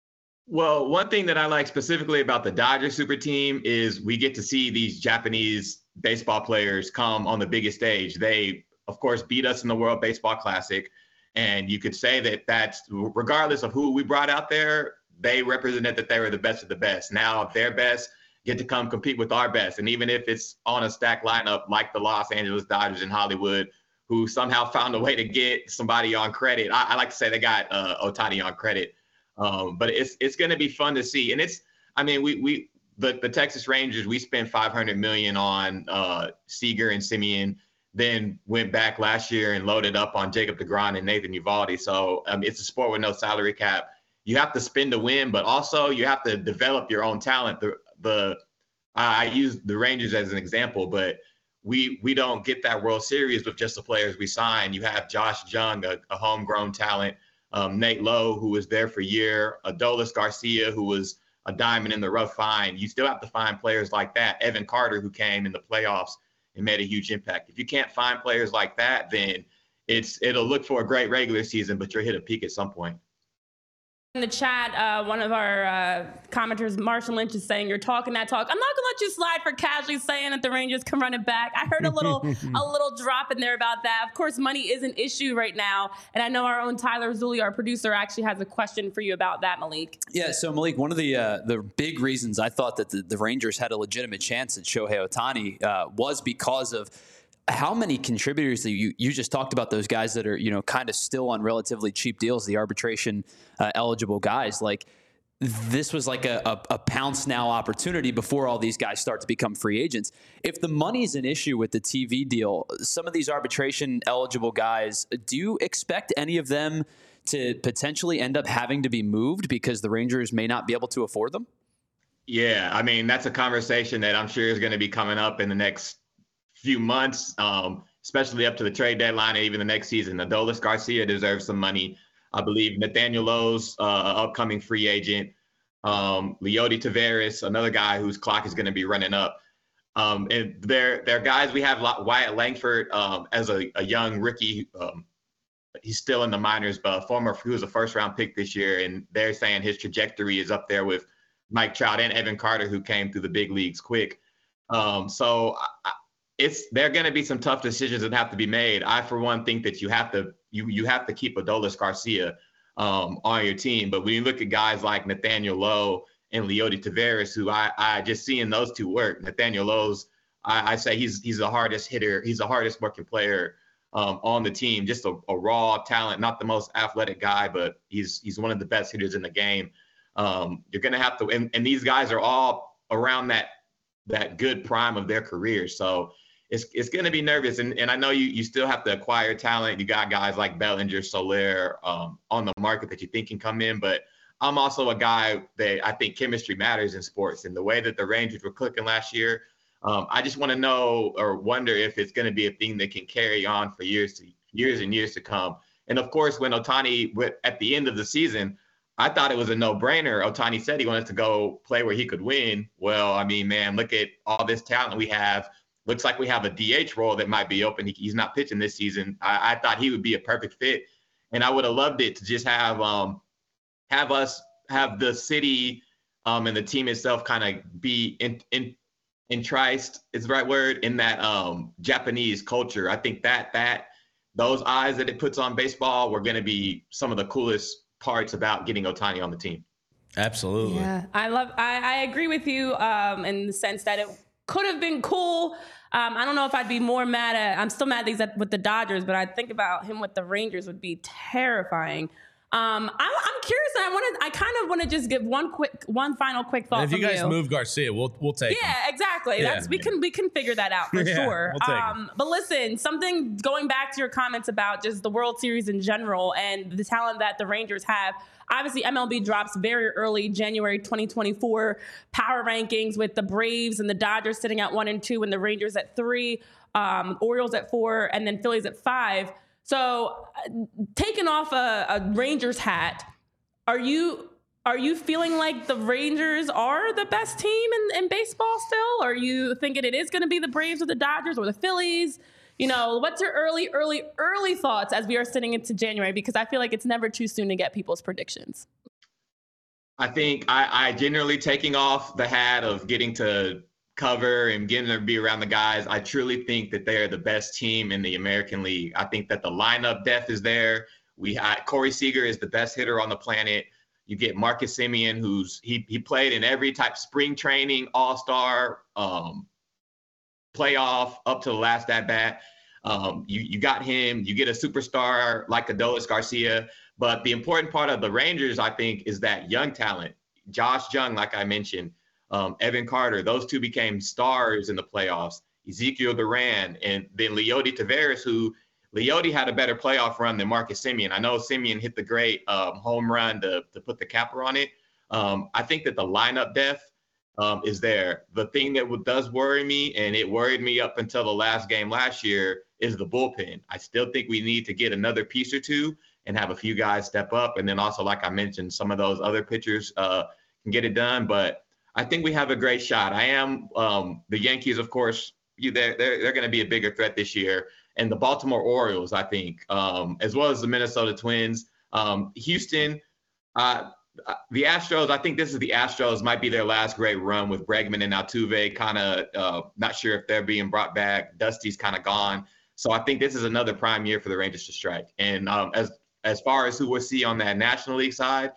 Well, one thing that I like specifically about the Dodgers super team is we get to see these Japanese baseball players come on the biggest stage. They, of course, beat us in the World Baseball Classic. And you could say that that's regardless of who we brought out there, they represented that they were the best of the best. Now their best get to come compete with our best. And even if it's on a stacked lineup like the Los Angeles Dodgers in Hollywood, who somehow found a way to get somebody on credit, I, I like to say they got uh, Ohtani on credit. Um, but it's it's going to be fun to see. And it's, I mean, we we the, the Texas Rangers, we spent 500 million on uh, Seager and Semien. then went back last year and loaded up on Jacob DeGrom and Nathan Eovaldi. So um, it's a sport with no salary cap you have to spin to win, but also you have to develop your own talent. The the I use the Rangers as an example, but we we don't get that World Series with just the players we sign. You have Josh Jung, a, a homegrown talent, um, Nate Lowe, who was there for a year, Adolis Garcia, who was a diamond in the rough find. You still have to find players like that. Evan Carter, who came in the playoffs and made a huge impact. If you can't find players like that, then it's it'll look for a great regular season, but you'll hit a peak at some point. In the chat, uh, one of our uh, commenters, Marshall Lynch, is saying you're talking that talk. I'm not gonna let you slide for casually saying that the Rangers can run it back. I heard a little a little drop in there about that. Of course, money is an issue right now, and I know our own Tyler Zulli, our producer, actually has a question for you about that, Malik. Yeah, so Malik, one of the uh, the big reasons I thought that the, the, Rangers had a legitimate chance at Shohei Ohtani uh, was because of how many contributors that you you just talked about those guys that are you know kind of still on relatively cheap deals, the arbitration uh, eligible guys like. This was like a, a, a, pounce now opportunity before all these guys start to become free agents. If the money's an issue with the TV deal, some of these arbitration eligible guys, do you expect any of them to potentially end up having to be moved because the Rangers may not be able to afford them? Yeah, I mean, that's a conversation that I'm sure is going to be coming up in the next few months, um, especially up to the trade deadline and even the next season. Adolis Garcia deserves some money. I believe Nathaniel Lowe's uh, upcoming free agent. Um, Leody Taveras, another guy whose clock is going to be running up. Um, and they're, they're guys we have Wyatt Langford um, as a, a, young rookie. Um, he's still in the minors, but former he was a first round pick this year, and they're saying his trajectory is up there with Mike Trout and Evan Carter, who came through the big leagues quick. Um, so I, it's there are going to be some tough decisions that have to be made. I, for one, think that you have to you you have to keep Adolis Garcia um, on your team. But when you look at guys like Nathaniel Lowe and Leody Taveras, who I I just seeing those two work. Nathaniel Lowe's I, I say he's he's the hardest hitter. He's the hardest working player um, on the team. Just a, a, raw talent, not the most athletic guy, but he's he's one of the best hitters in the game. Um, you're gonna have to, and, and these guys are all around that that good prime of their career. So it's it's going to be nervous. And, and I know you you still have to acquire talent. You got guys like Bellinger, Soler um, on the market that you think can come in, but I'm also a guy that I think chemistry matters in sports. And the way that the Rangers were clicking last year, um, I just want to know or wonder if it's going to be a thing that can carry on for years to years and years to come. And of course, when Ohtani at the end of the season, I thought it was a no-brainer. Ohtani said he wanted to go play where he could win. Well, I mean, man, look at all this talent we have looks like we have a DH role that might be open. He, he's not pitching this season. I, I, thought he would be a perfect fit, and I would have loved it to just have um, have us have the city um, and the team itself kind of be in, in entriced is the right word in that um, Japanese culture. I think that that those eyes that it puts on baseball were going to be some of the coolest parts about getting Ohtani on the team. Absolutely. Yeah, I love. I, I agree with you um, in the sense that it could have been cool. Um, I don't know if I'd be more mad at. I'm still mad that he's at, with the Dodgers, but I think about him with the Rangers would be terrifying. Um, I'm, I'm curious. I want to. I kind of want to just give one quick, one final quick thought. And if you guys move Garcia, we'll we'll take. him. Yeah, exactly. Yeah. That's we can we can figure that out for Yeah, sure. we'll um, but listen, something going back to your comments about just the World Series in general and the talent that the Rangers have. Obviously, MLB drops very early, January 2024 power rankings with the Braves and the Dodgers sitting at one and two, and the Rangers at three, um, Orioles at four, and then Phillies at five. So, uh, taking off a, a Rangers hat, are you are you feeling like the Rangers are the best team in, in baseball still? Are you thinking it is going to be the Braves or the Dodgers or the Phillies? You know, what's your early, early, early thoughts as we are sitting into January? Because I feel like it's never too soon to get people's predictions. I think I, I generally taking off the hat of getting to cover and getting to be around the guys. I truly think that they are the best team in the American League. I think that the lineup depth is there. We had Corey Seager is the best hitter on the planet. You get Marcus Semien, who's he he played in every type spring training, all star, um, playoff up to the last at bat. Um, you you got him. You get a superstar like Adolis Garcia. But the important part of the Rangers, I think, is that young talent. Josh Jung, like I mentioned, um, Evan Carter, those two became stars in the playoffs. Ezekiel Duran, and then Leody Taveras, who Leody had a better playoff run than Marcus Semien. I know Semien hit the great um, home run to, to put the capper on it. Um, I think that the lineup depth um, is there. The thing that does worry me, and it worried me up until the last game last year, is the bullpen. I still think we need to get another piece or two and have a few guys step up. And then also, like I mentioned, some of those other pitchers uh, can get it done. But I think we have a great shot. I am um, the Yankees, of course. You, they're they're, they're going to be a bigger threat this year, and the Baltimore Orioles, I think, um, as well as the Minnesota Twins, um, Houston. Uh, the Astros, I think this is the Astros might be their last great run with Bregman and Altuve. Kind of uh, not sure if they're being brought back. Dusty's kind of gone, so I think this is another prime year for the Rangers to strike. And um, as as far as who we'll see on that National League side,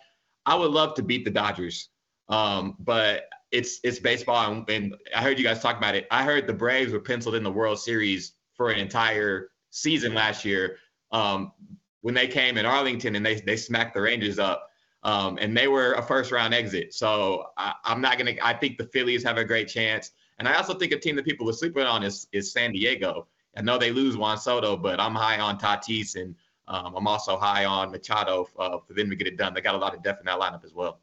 I would love to beat the Dodgers, um, but it's it's baseball, and, and I heard you guys talk about it. I heard the Braves were penciled in the World Series for an entire season last year um, when they came in Arlington and they they smacked the Rangers up. Um, and they were a first round exit. So I, I'm not gonna. I think the Phillies have a great chance, and I also think a team that people are sleeping on is is San Diego. I know they lose Juan Soto, but I'm high on Tatis, and um, I'm also high on Machado uh, for them to get it done. They got a lot of depth in that lineup as well.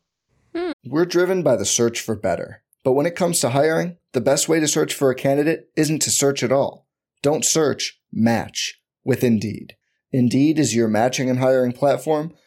We're driven by the search for better. But when it comes to hiring, the best way to search for a candidate isn't to search at all. Don't search, match with Indeed. Indeed is your matching and hiring platform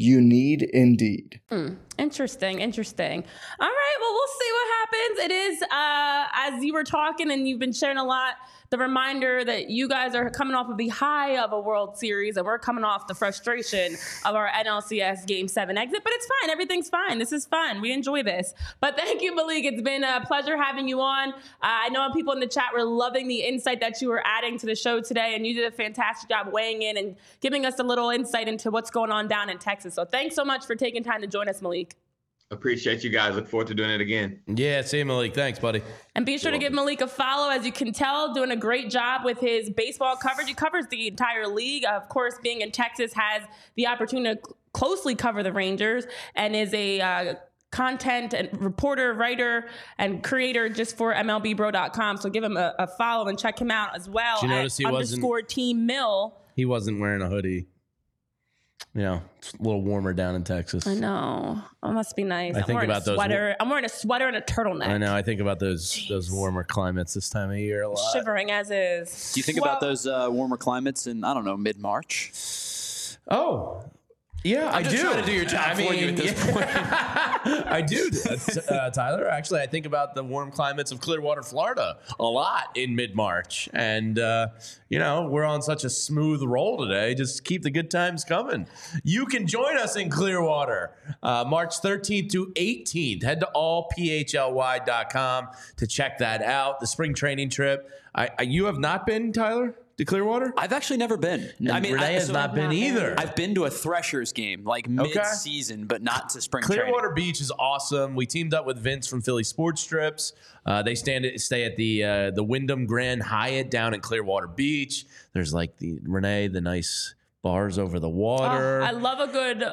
You need Indeed. Interesting, interesting. All right, well, we'll see what happens. It is, uh, as you were talking and you've been sharing a lot, the reminder that you guys are coming off of the high of a World Series and we're coming off the frustration of our NLCS Game 7 exit. But it's fine. Everything's fine. This is fun. We enjoy this. But thank you, Malik. It's been a pleasure having you on. Uh, I know people in the chat were loving the insight that you were adding to the show today, and you did a fantastic job weighing in and giving us a little insight into what's going on down in Texas. So thanks so much for taking time to join us, Malik. Appreciate you guys. Look forward to doing it again. Yeah, see you, Malik. Thanks, buddy. And be sure to give Malik a follow. As you can tell, doing a great job with his baseball coverage. He covers the entire league. Of course, being in Texas, has the opportunity to closely cover the Rangers and is a uh, content and reporter, writer, and creator just for MLBBro.com. So give him a, a follow and check him out as well. Did you at notice he wasn't- underscore Team Mill. He wasn't wearing a hoodie. You know, it's a little warmer down in Texas. I know. Oh, must be nice. I am think wearing about a those sweater. I'm wearing a sweater and a turtleneck. I know. I think about those those warmer climates this time of year a lot. Shivering as is. Do you think about those uh, warmer climates in I don't know mid March? Oh, yeah, i just do. trying to do your job I for you at this yeah. I do, uh, Tyler. Actually, I think about the warm climates of Clearwater, Florida, a lot in mid March, and uh, you know we're on such a smooth roll today. Just keep the good times coming. You can join us in Clearwater, uh, March 13th to 18th. Head to allphly.com to check that out. The spring training trip. I, I you have not been, Tyler, to Clearwater. I've actually never been. I mean, Renee I, has so not been either. I've been to a Threshers game, like mid-season, but not to spring Clearwater training. Beach is awesome. We teamed up with Vince from Philly Sports Trips. Uh, they stand at, stay at the uh, the Wyndham Grand Hyatt down in Clearwater Beach. There's like the Renee, the nice bars over the water. Oh, I love a good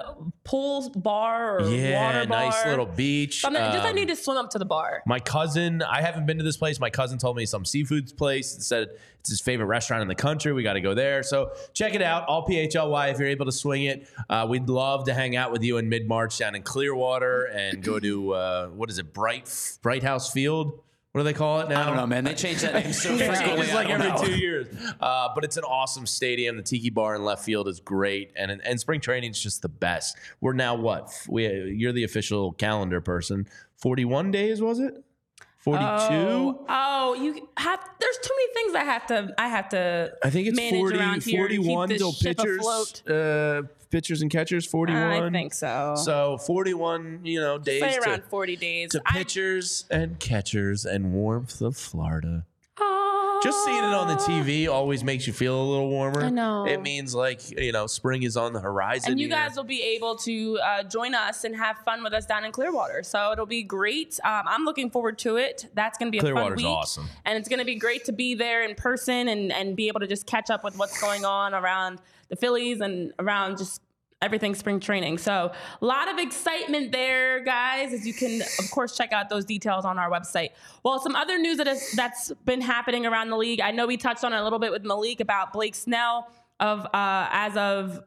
pool bar or yeah, water bar. nice little beach. Something, just I Um, need to swim up to the bar. my cousin, I haven't been to this place. My cousin told me some seafood place. Said it's his favorite restaurant in the country. We got to go there. So check it out. All PHLY if you're able to swing it. Uh, we'd love to hang out with you in mid March down in Clearwater and go to uh, what is it, Bright Bright House Field. What do they call it now? I don't know, man. They change that name so It frequently. changes I like every know. two years. Uh, but it's an awesome stadium. The Tiki Bar in left field is great, and and spring training is just the best. We're now what? We you're the official calendar person. Forty one days was it? Forty two. Oh, oh, you have. There's too many things I have to. I have to. I think it's manage 40, around here to keep 41 this till pitchers, uh, pitchers and catchers. Forty one. I think so. So forty one, you know, days Say to, around 40 days. to I- pitchers and catchers and warmth of Florida. Just seeing it on the TV always makes you feel a little warmer. I know. It means like you know spring is on the horizon. And you here. guys will be able to uh, join us and have fun with us down in Clearwater. So it'll be great. Um, I'm looking forward to it. That's going to be a fun week. awesome. And it's going to be great to be there in person and, and be able to just catch up with what's going on around the Phillies and around just everything spring training. So a lot of excitement there, guys, as you can, of course, check out those details on our website. Well, some other news that has, that's been happening around the league. I know we touched on it a little bit with Malik about Blake Snell of uh, as of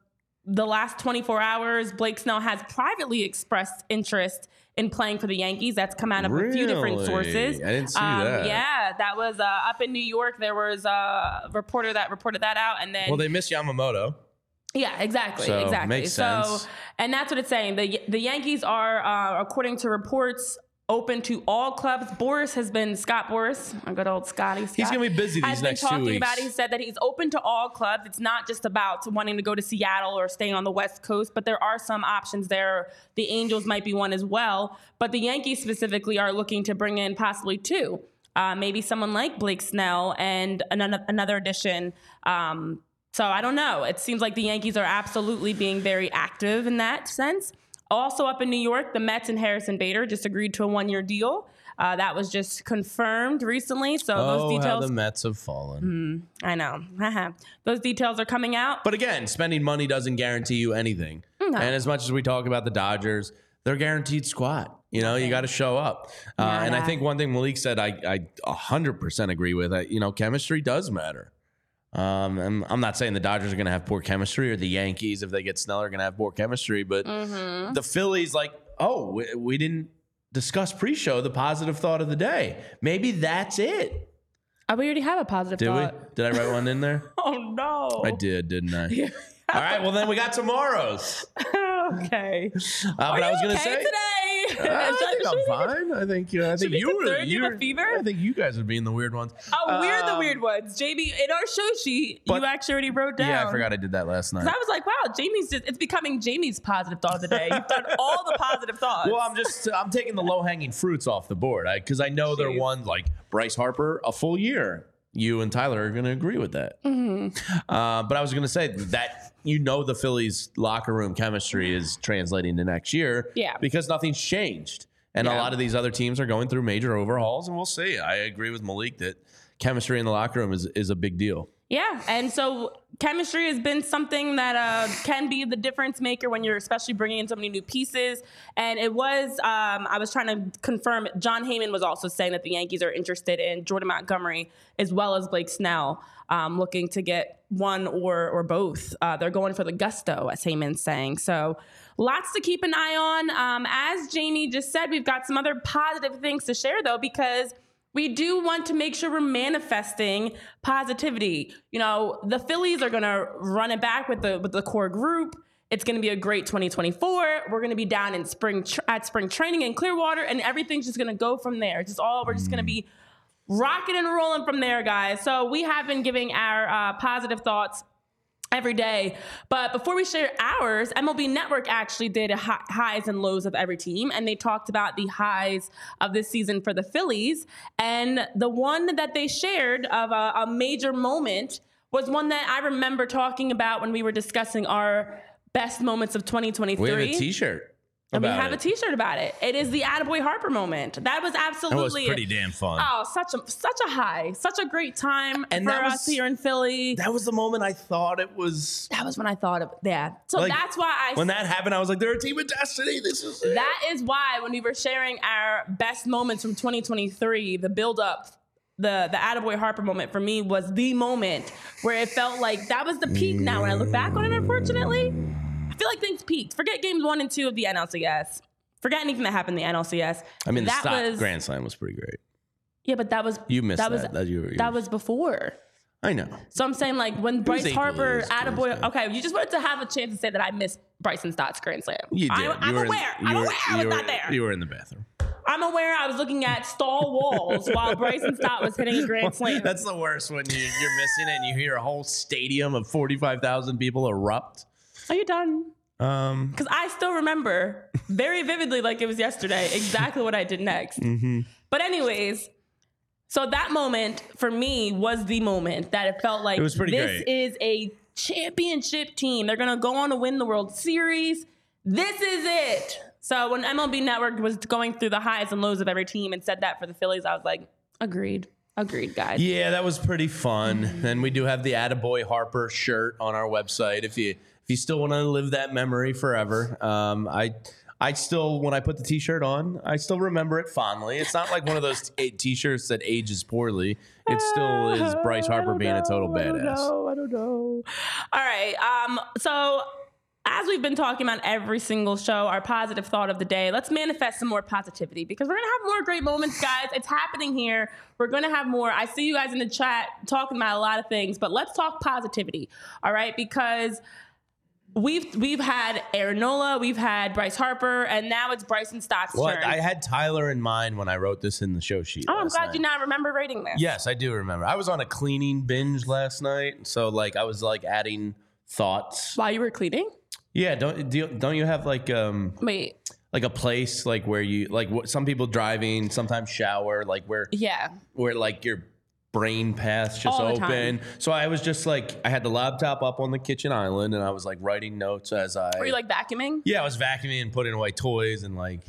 the last 24 hours, Blake Snell has privately expressed interest in playing for the Yankees. That's come out of a few different sources. Um, I didn't see that. Yeah, that was uh, up in New York. There was a reporter that reported that out, and then Well, they miss Yamamoto. Yeah, exactly, So, exactly. so, and that's what it's saying. the The Yankees are, uh, according to reports, open to all clubs. Boras has been Scott Boras, a good old Scotty. Scott, He's gonna be busy these next two talking weeks. About. He said that he's open to all clubs. It's not just about wanting to go to Seattle or staying on the West Coast, but there are some options there. The Angels might be one as well, but the Yankees specifically are looking to bring in possibly two. Uh, maybe someone like Blake Snell and another, another addition. Um, so I don't know. It seems like the Yankees are absolutely being very active in that sense. Also up in New York, the Mets and Harrison Bader just agreed to a one-year deal. Uh, that was just confirmed recently. So Oh, those how details, the Mets have fallen. I know. those details are coming out. But again, spending money doesn't guarantee you anything. And as much as we talk about the Dodgers, they're guaranteed squat. You know, you got to show up. Uh, Yeah, and I think one thing Malik said, I, I 100% agree with. I, you know, chemistry does matter. Um, I'm not saying the Dodgers are going to have poor chemistry or the Yankees, if they get Snell, are going to have poor chemistry. But Mm-hmm. the Phillies, like, oh, we, we didn't discuss pre show the positive thought of the day. Maybe that's it. Oh, we already have a positive Did thought. we? Did I write one in there? Oh no. I did, didn't I? All right. Well, then we got tomorrow's. okay. Uh, but I was going to say. today. I think I'm fine. I think uh, I think you were. you have you're- a fever? I think you guys would be in the weird ones. Oh, we're the Um, weird ones. Jamie, in our show sheet, but- you actually already wrote down. Yeah, I forgot I did that last night. I was like, wow, Jamie's just, it's becoming Jamie's positive thought of the day. You've done all the positive thoughts. Well, I'm just I'm taking the low hanging fruits off the board because I, know they're one like Bryce Harper a full year. You and Tyler are going to agree with that. Mm-hmm. Uh, but I was going to say that you know the Phillies locker room chemistry is translating to next year. Yeah. Because nothing's changed. And a lot of these other teams are going through major overhauls, and we'll see. I agree with Malik that chemistry in the locker room is, is a big deal. Yeah, and so chemistry has been something that uh, can be the difference maker when you're especially bringing in so many new pieces. And it was, um, I was trying to confirm. Jon Heyman was also saying that the Yankees are interested in Jordan Montgomery as well as Blake Snell, um, looking to get one or or both. Uh, they're going for the gusto, as Heyman's saying. So lots to keep an eye on. Um, as Jamie just said, we've got some other positive things to share though, because we do want to make sure we're manifesting positivity. You know, the Phillies are to run it back with the with the core group. It's going to be a great 2024. We're going to be down in spring at spring training in Clearwater, and everything's just going to go from there. It's just all we're just going to be rocking and rolling from there, guys. So we have been giving our uh, positive thoughts every day. But before we share ours, MLB Network actually did hi- highs and lows of every team, and they talked about the highs of this season for the Phillies. And the one that they shared of a, a major moment was one that I remember talking about when we were discussing our best moments of 2023. We have a T-shirt. And we have it. a T-shirt about it. It is the Attaboy Harper moment. That was absolutely That absolutely was pretty damn fun. Oh, such a such a high, such a great time And for that us here in Philly. That was the moment I thought it was. That was when I thought of yeah. So Like, that's why I When that happened, I was like, "They're a team of destiny. This is." it." that is why when we were sharing our best moments from 2023, the build up, the the Attaboy Harper moment for me was the moment where it felt like that was the peak. Now when I look back on it, unfortunately, I feel like things peaked. Forget games one and two of the NLCS. Forget anything that happened in the NLCS. I mean, the that stop was Grand Slam was pretty great. yeah, but that was You missed that was that. That you were- you that was before. I know. So I'm saying like when Bryce Harper, Attaboy. Okay, you just wanted to have a chance to say that I missed Bryson Stott's Grand Slam. You did. I, I'm were in- aware. I'm were- aware. I was you not there. You were in the bathroom. I'm aware I was looking at stall walls while Bryson Stott was hitting a grand slam. That's the worst when you, you're missing it and you hear a whole stadium of 45,000 people erupt. Are you done? Um, Because I still remember very vividly, like it was yesterday, exactly what I did next. Mm-hmm. But, anyways, so that moment for me was the moment that it felt like It this great. is a championship team. They're going to go on to win the World Series. This is it. So, when MLB Network was going through the highs and lows of every team and said that for the Phillies, I was like, agreed. Agreed, guys. yeah, that was pretty fun. and we do have the Attaboy Harper shirt on our website if you if you still want to live that memory forever. Um, I I still when I put the t-shirt on, I still remember it fondly. It's not like one of those t- t-shirts that ages poorly. It still is Bryce Harper don't being a total know, I don't badass. know, I don't know. All right. Um. So as we've been talking about every single show, our positive thought of the day. Let's manifest some more positivity because we're gonna have more great moments, guys. It's happening here. We're gonna have more. I see you guys in the chat talking about a lot of things, but let's talk positivity. All right, because. We've we've had Aaron Nola, we've had Bryce Harper, and now it's Bryson Stott's Well, turn. I had Tyler in mind when I wrote this in the show sheet. oh, I'm glad night. you now remember rating this. Yes, I do remember. I was on a cleaning binge last night, so like I was like adding thoughts. While you were cleaning? Yeah, don't do, don't you have like um Wait, like a place like where you like what some people driving, sometimes shower, like where yeah. where like your brain paths just All the open. time. So I was just like I had the laptop up on the kitchen island and I was like writing notes as I Were you like vacuuming? Yeah, I was vacuuming and putting away toys and like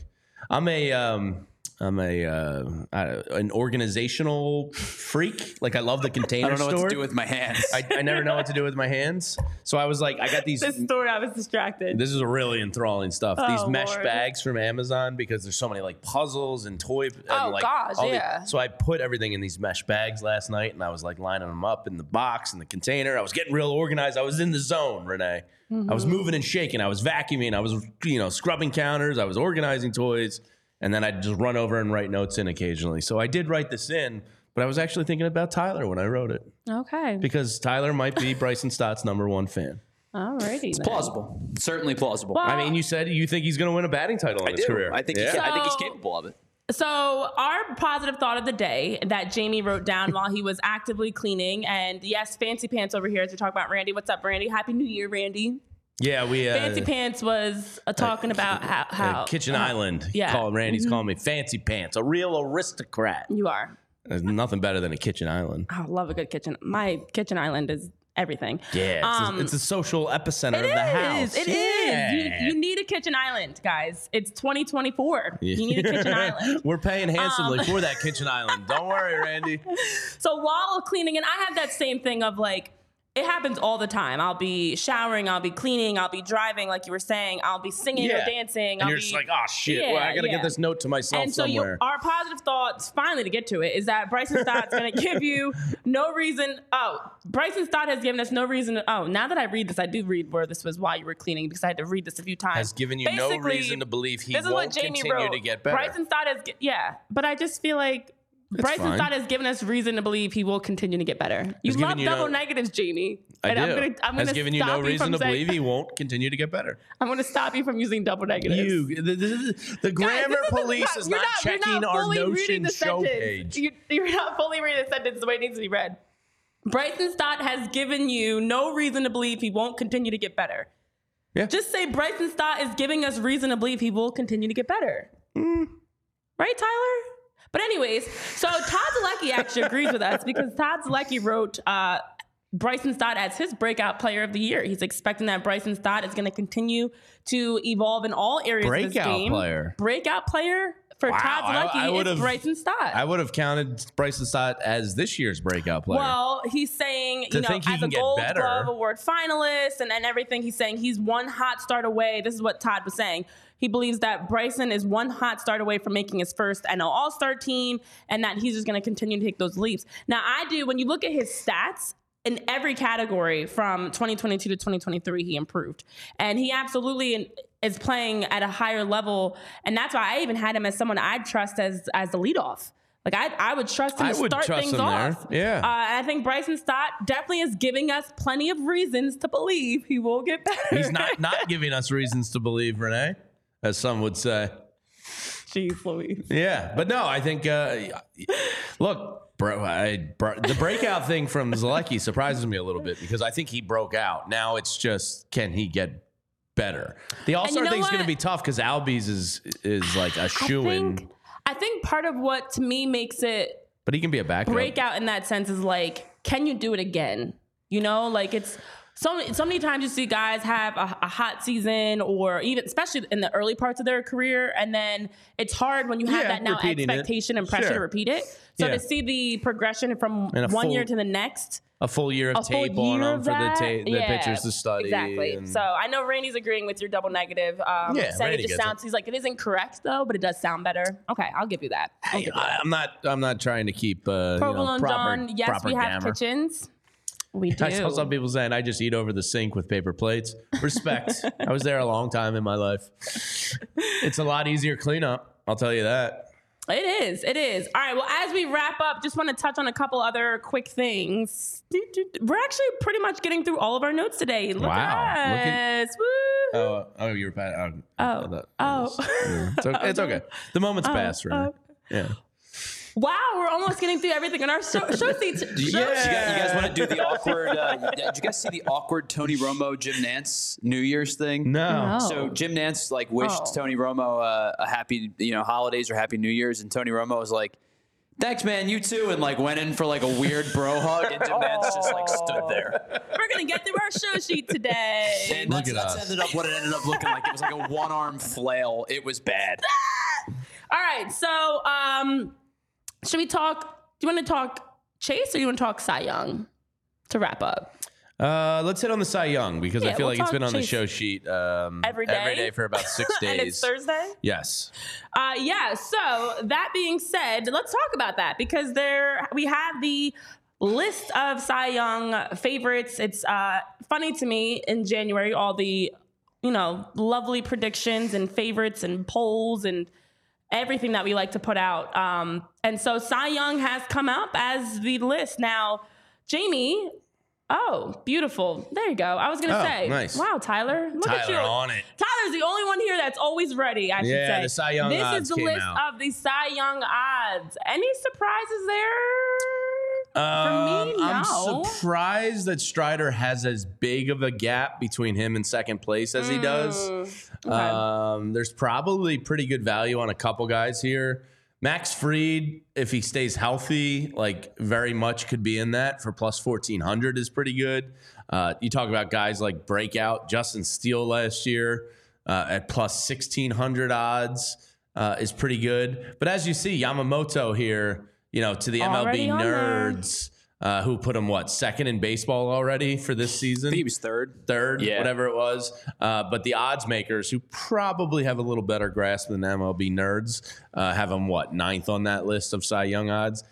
I'm a um I'm a uh, I an organizational freak. Like I love the container I don't know store. what to do with my hands. I, I never know what to do with my hands. So I was like, I got these. This story, I was distracted. This is really enthralling stuff. these Oh, mesh Lord. bags from Amazon because there's so many like puzzles and toy. And, Oh, like, gosh, all the- yeah. so I put everything in these mesh bags last night, and I was like lining them up in the box and the container. I was getting real organized. I was in the zone, Renee. I was moving and shaking. I was vacuuming. I was you know scrubbing counters. I was organizing toys, and then I'd just run over and write notes in occasionally. So I did write this in. But I was actually thinking about Tyler when I wrote it okay. because Tyler might be Bryson Stott's number one fan. Alrighty. It's then. plausible. Certainly plausible. Well, I mean, you said you think he's going to win a batting title in I his do. career. I think yeah. he, I think he's capable of it. So, our positive thought of the day that Jamie wrote down while he was actively cleaning, and yes, Fancy Pants over here as we talk about Randy. What's up, Randy? Happy New Year, Randy. Yeah, we uh, Fancy Pants was uh, talking about how, uh, how Kitchen uh, Island. yeah. Call, Randy's calling me Fancy Pants, a real aristocrat. You are. There's nothing better than a Kitchen Island. I love a good kitchen. My kitchen island is everything. Yeah, it's, Um, a, it's a social epicenter of the house. is. It is. yeah. You, you need a kitchen island, guys. It's 2024. You need a kitchen island. We're paying handsomely Um, for that kitchen island. Don't worry, Randy. So while cleaning, and I have that same thing of like, it happens all the time. I'll be showering, I'll be cleaning, I'll be driving, like you were saying, I'll be singing or dancing. And I'll you're be, just like, oh shit, Yeah, well, I gotta yeah. get this note to myself and so you, our positive thoughts, finally to get to it, is that Bryson Stott's to give you no reason. Oh, Bryson Stott has given us no reason. oh, now that I read this, I do read where this was while you were cleaning because I had to read this a few times. Has given you no reason to believe he this is what won't Jamie continue wrote. to get better. Bryson Stott has, yeah, but I just feel like Bryson fine. Stott has given us reason to believe he will continue to get better. You Has given love you double no- negatives, Jamie. I and do. I'm gonna, I'm Has gonna given you stop no reason from to saying- believe he won't continue to get better. I'm gonna stop you from using double negatives. You, the, the, the Guys, grammar this isn't- police is you're not, you're checking our fully reading Notion the show sentence. page. You, you're not fully reading the sentence the way it needs to be read. Bryson Stott has given you no reason to believe he won't continue to get better. Yeah. Just say Bryson Stott is giving us reason to believe he will continue to get better. Mm. Right, Tyler? But anyways, so Todd Zolecki actually agrees with us because Todd Zolecki wrote uh, Bryson Stott as his breakout player of the year. He's expecting that Bryson Stott is going to continue to evolve in all areas of his Breakout game. player. Breakout player for Wow, Todd I- Zolecki I is Bryson Stott. I would have counted Bryson Stott as this year's breakout player. Well, he's saying, To you know, as a Gold. Glove Award finalist and, and everything, he's saying he's one hot start away. This is what Todd was saying. He believes that Bryson is one hot start away from making his first NL All Star team and that he's just going to continue to take those leaps. Now, I do, when you look at his stats, in every category from 2022 to 2023, he improved. And he absolutely is playing at a higher level. And that's why I even had him as someone I'd trust as, as the leadoff. Like I, I would trust him I to start things him there. off. Yeah. Uh, and I think Bryson Stott definitely is giving us plenty of reasons to believe he will get better. He's not not giving us reasons to believe, Renee, as some would say. Jeez Louise. Yeah, but no, I think. Uh, look, bro, I, bro, the breakout thing from Zolecki surprises me a little bit because I think he broke out. Now it's just can he get better? The All Star know is going to be tough because Albies is is like a shoe in, I think part of what to me makes it but he can be a backup. breakout in that sense is like, can you do it again? You know, like it's so so many times you see guys have a, a hot season or even especially in the early parts of their career, and then it's hard when you have Yeah, that now repeating it. expectation and pressure to repeat it. So Yeah. to see the progression from one year to the next. A full year of full tape year him of for the, ta- the Yeah, pitchers to study. Exactly. and- So I know Rainey's agreeing with your double negative. Um, Yeah, saying Rainey it just sounds. He's like it isn't correct though, but it does sound better. Okay, I'll give you that. I'll give you that. I, am not. I'm not trying to keep uh, you know, Provolone proper, John. Yes, proper we have grammar. kitchens. We do. I saw some people saying I just eat over the sink with paper plates. Respect. I was there a long time in my life. It's a lot easier cleanup. I'll tell you that. It is. It is. All right. Well, as we wrap up, just want to touch on a couple other quick things. We're actually pretty much getting through all of our notes today. Look Wow. at Look at- us. Woo. Oh, oh, you were pat. Oh, Oh. that- oh. oh. It's okay. It's okay. The moment's oh, passed, right? oh. Yeah. Wow, we're almost getting through everything in our show, show seats. Do you, show- you guys, guys want to do the awkward? Uh, did you guys see the awkward Tony Romo Jim Nantz New Year's thing? No. No. So Jim Nantz like wished Oh. Tony Romo uh, a happy you know holidays or happy New Year's, and Tony Romo was like, "Thanks, man, you too," and like went in for like a weird bro hug, and Jim Nantz just like stood there. We're gonna get through our show sheet today. And that's, at that's us. ended up what it ended up looking like. It was like a one arm flail. It was bad. All right, so um, should we talk? Do you want to talk Chase or do you want to talk Cy Young to wrap up? Uh, let's hit on the Cy Young because I feel we'll like it's been on the show sheet um, Every day? every day for about six days. and it's Thursday. Yes. Uh, yeah. So that being said, let's talk about that because there we have the list of Cy Young favorites. It's uh, funny to me in January all the you know lovely predictions and favorites and polls and everything that we like to put out. Um, and so Cy Young has come up as the list now. Jamie. Oh, beautiful. There you go. I was going to Oh, say, nice. wow, Tyler. Look at you. Tyler on it. Tyler's the only one here that's always ready, I should Yeah, say. the Cy Young this is the list out. of the Cy Young odds. Any surprises there? Um, me, no. I'm surprised that Strider has as big of a gap between him and second place as he does. Mm, okay. Um, there's probably pretty good value on a couple guys here. Max Fried, if he stays healthy, like very much could be in that for plus 1400 is pretty good. Uh, you talk about guys like Breakout, Justin Steele last year uh, at plus 1600 odds uh, is pretty good. But as you see, Yamamoto here, you know, to the Already MLB on there. nerds, uh, who put him what second in baseball already for this season? I think he was third. third, Yeah. whatever it was. Uh, but the odds makers, who probably have a little better grasp than the MLB nerds, uh, have him what ninth on that list of Cy Young odds.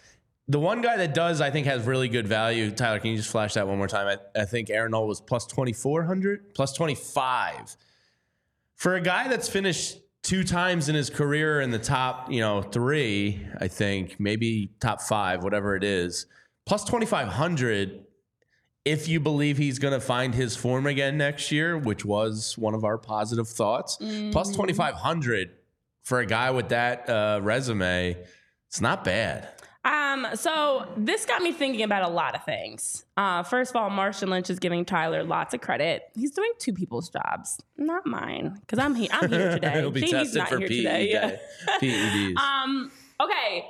The one guy that does, I think, has really good value. Tyler, can you just flash that one more time? I, I think Aaron Nola was plus twenty four hundred, plus twenty five. For a guy that's finished two times in his career in the top, you know, three, I think maybe top five, whatever it is, plus twenty five hundred if you believe he's going to find his form again next year, which was one of our positive thoughts, plus 2,500 for a guy with that uh, resume, it's not bad. Um, so this got me thinking about a lot of things. Uh, first of all, Marshall Lynch is giving Tyler lots of credit. He's doing two people's jobs, not mine, because I'm here. I'm here today. He'll be Jamie's tested not for here PED today. Yeah. PEDs. Um, okay.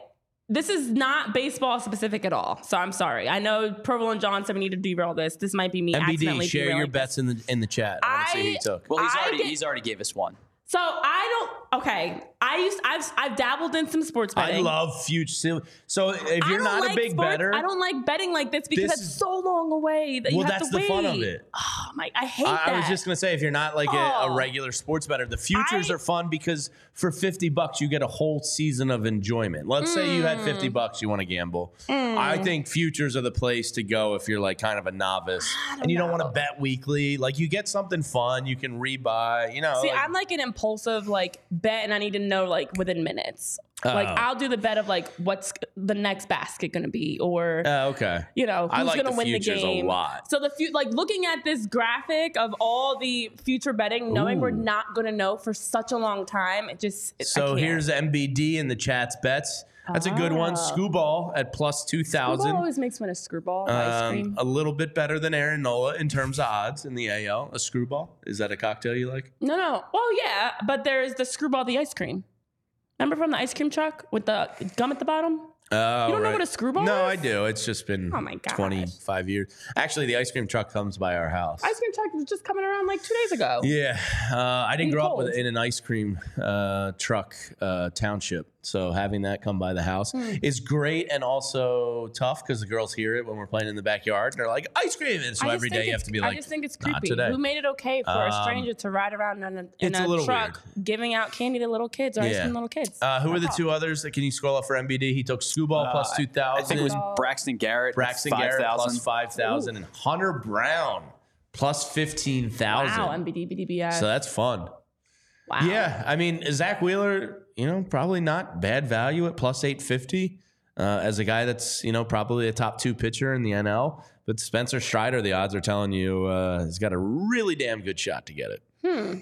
This is not baseball specific at all. So I'm sorry. I know Purple and John said we need to derail this. This might be me MBD, accidentally share your this. bets in the in the chat. I want to see who you took. Well, he's I already get- he's already gave us one. So I don't. Okay, I used. I've I've dabbled in some sports betting. I love future. So if you're don't like a big sports- better, I don't like betting like this because This it's so long away that you well, have that's to the wait. fun of it. Oh my! I hate I, that. I was just gonna say, if you're not like a, a Oh. regular sports better, the futures I- are fun because for fifty bucks you get a whole season of enjoyment. Let's say you had Mm. fifty bucks, you want to gamble. I think futures are the place to go if you're like kind of a novice and you don't want to bet weekly. Like you get something fun, you can rebuy. You know, See, like- I'm like an impulsive like bet, and I need to know like within minutes. Like Oh. I'll do the bet of like what's the next basket going to be, or Uh, okay. you know who's like going to win the futures a game. lot. So the fu- like looking at this graphic of all the future betting, knowing we're not going to know for such a long time, it just So here's MBD in the chat's bets. That's a good one. Ah. Skubal at plus two Skubal always makes me want a screwball ice Um, cream. a little bit better than Aaron Nola in terms of odds in the AL. A screwball is that a cocktail you like? No, no. Well, yeah, but there's the screwball, the ice cream. Remember from the ice cream truck with the gum at the bottom? Oh, You don't know what a screwball No, is? No, I do. It's just been Oh my gosh. 25 years. Actually, the ice cream truck comes by our house. Ice cream truck was just coming around like two days ago. Yeah, uh, I didn't grow up with, in an ice cream uh, truck uh, township, so having that come by the house Hmm. is great and also tough because the girls hear it when we're playing in the backyard and they're like ice cream, and so I just every think day you have to be like, I just think it's creepy. today." Who made it okay for a Um, stranger to ride around in a, in a a, little truck giving out candy to little kids or ice cream to little kids? Uh, who are the two others? that Can you scroll up for MBD? He took Skubal plus Uh, two thousand. I think it was Braxton Garrett. Braxton five Garrett plus thousand. five thousand, and Hunter Brown plus fifteen thousand. Wow, MBDBDBI. So that's fun. wow. Yeah, I mean Zack Wheeler, you know, probably not bad value at plus eight fifty uh, as a guy that's you know probably a top two pitcher in the NL. But Spencer Strider, the odds are telling you, uh, has got a really damn good shot to get it. Hmm.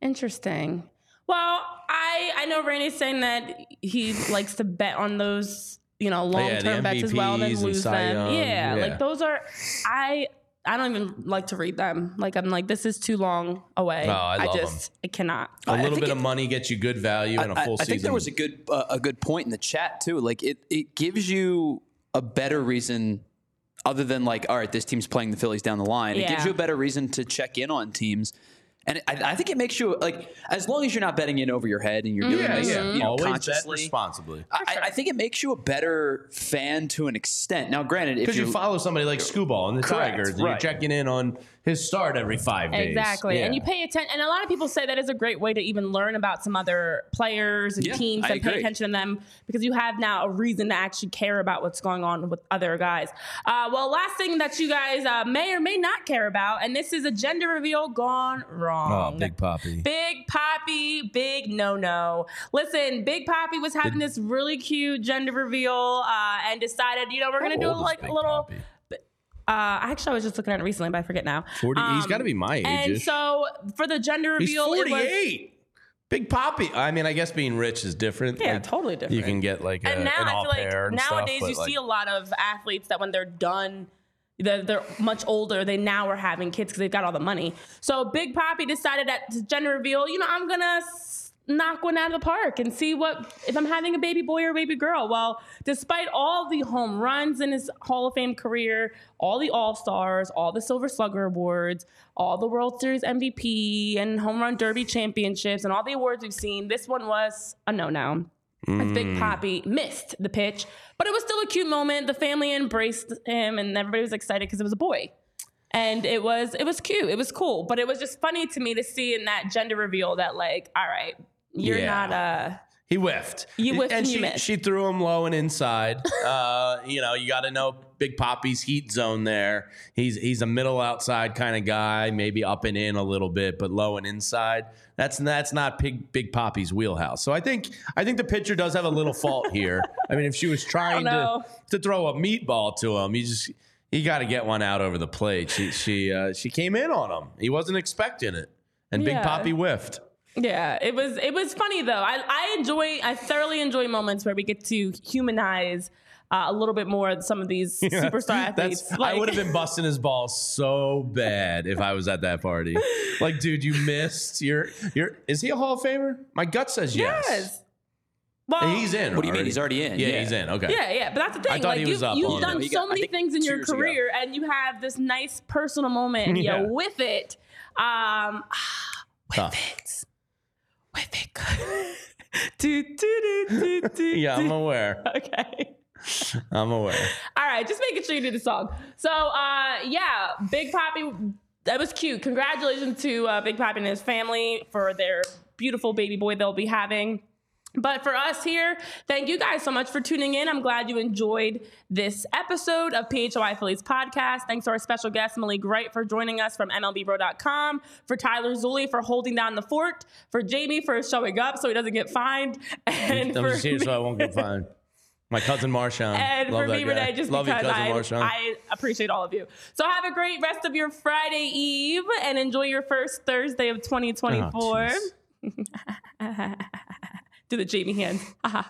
Interesting. Well, I I know Randy's saying that he likes to bet on those, you know, long Oh, yeah, term bets as well, and lose Cy them. Yeah, yeah. like those are I I don't even like to read them. Like I'm like this is too long away. Oh, I love just I cannot. A I little think bit it- of money gets you good value in a I, full I season. think there was a good uh, a good point in the chat too. Like it it gives you a better reason other than like all right, this team's playing the Phillies down the line. It gives you a better reason to check in on teams. And I, I think it makes you like as long as you're not betting in over your head and you're doing yeah, this yeah. you know, Always bet consciously. responsibly. I, I think it makes you a better fan to an extent. Now, granted, if Because you follow somebody like Skubal and the Correct, Tigers, and you're checking in on his start every five days. Exactly. And you pay attention. And a lot of people say that is a great way to even learn about some other players and Yeah, teams I and pay attention to them because you have now a reason to actually care about what's going on with other guys. Uh, well, last thing that you guys uh, may or may not care about, and this is a gender reveal gone wrong. Oh, Big Poppy. Big Poppy, big no no. Listen, Big Poppy was having this really cute gender reveal uh, and decided, you know, we're gonna do old is like a little. Poppy? Uh, actually, I was just looking at it recently, but I forget now. 40 he's got to be my age. And so for the gender He's reveal, it was 48. Big Poppy. I mean, I guess being rich is different. yeah, Like, totally different. You can get like a, and now an I all feel like and nowadays stuff, you like, see a lot of athletes that when they're done. They're, they're much older. They now are having kids because they've got all the money. So Big Poppy decided at gender reveal, you know, I'm gonna s- knock one out of the park and see what if I'm having a baby boy or baby girl. Well, despite all the home runs in his Hall of Fame career, all the All Stars, all the Silver Slugger awards, all the World Series MVP and Home Run Derby championships, and all the awards we've seen, this one was a no-no. As Big mm. Poppy missed the pitch, but it was still a cute moment. The family embraced him, and everybody was excited because it was a boy and it was it was cute it was cool but it was just funny to me to see in that gender reveal that like all right you're Yeah. not a. He whiffed. You whiffed and and she, she threw him low and inside. uh, you know, you got to know Big Poppy's heat zone there. He's he's a middle outside kind of guy, maybe up and in a little bit, but low and inside. That's that's not Big Big Poppy's wheelhouse. So I think I think the pitcher does have a little fault here. I mean, if she was trying to to throw a meatball to him, you just you got to get one out over the plate. She she uh, she came in on him. He wasn't expecting it, and Big Yeah. Poppy whiffed. Yeah it was it was funny though i i enjoy i thoroughly enjoy moments where we get to humanize uh, a little bit more some of these superstar athletes That's, I would have been busting his balls so bad if I was at that party. Like, dude, you missed. You're, you're. Is he a Hall of Famer? My gut says yes. yes well, He's in. What do you mean? He's already in? Yeah, Yeah. he's in. Okay. Yeah, yeah, but that's the thing. I thought like he was you, up you've done it. So many things in your years ago. career, and you have this nice personal moment, and Yeah. you with it. Um, with Tough. it, with it. do, do, do, do, do, Yeah, I'm aware. okay. I'm aware. All right, just making sure you do the song. So, uh, yeah, Big Poppy, that was cute. Congratulations to uh, Big Poppy and his family for their beautiful baby boy they'll be having. But for us here, thank you guys so much for tuning in. I'm glad you enjoyed this episode of PHLY Phillies podcast. Thanks to our special guest, Malik Wright, for joining us from MLBbro.com, for Tyler Zulli for holding down the fort, for Jamie for showing up so he doesn't get fined, and I'm for just here so I won't get fined. My cousin Marshawn. and Love for me. Renee, just Love because you, cousin I, Marshawn. I appreciate all of you. So have a great rest of your Friday Eve and enjoy your first Thursday of ah, 2024. Oh, Do the Jamie hands. and we'll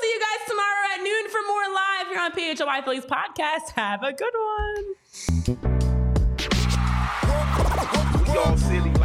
see you guys tomorrow at noon for more live here on PHLY Phillies podcast. Have a good one. Y'all silly.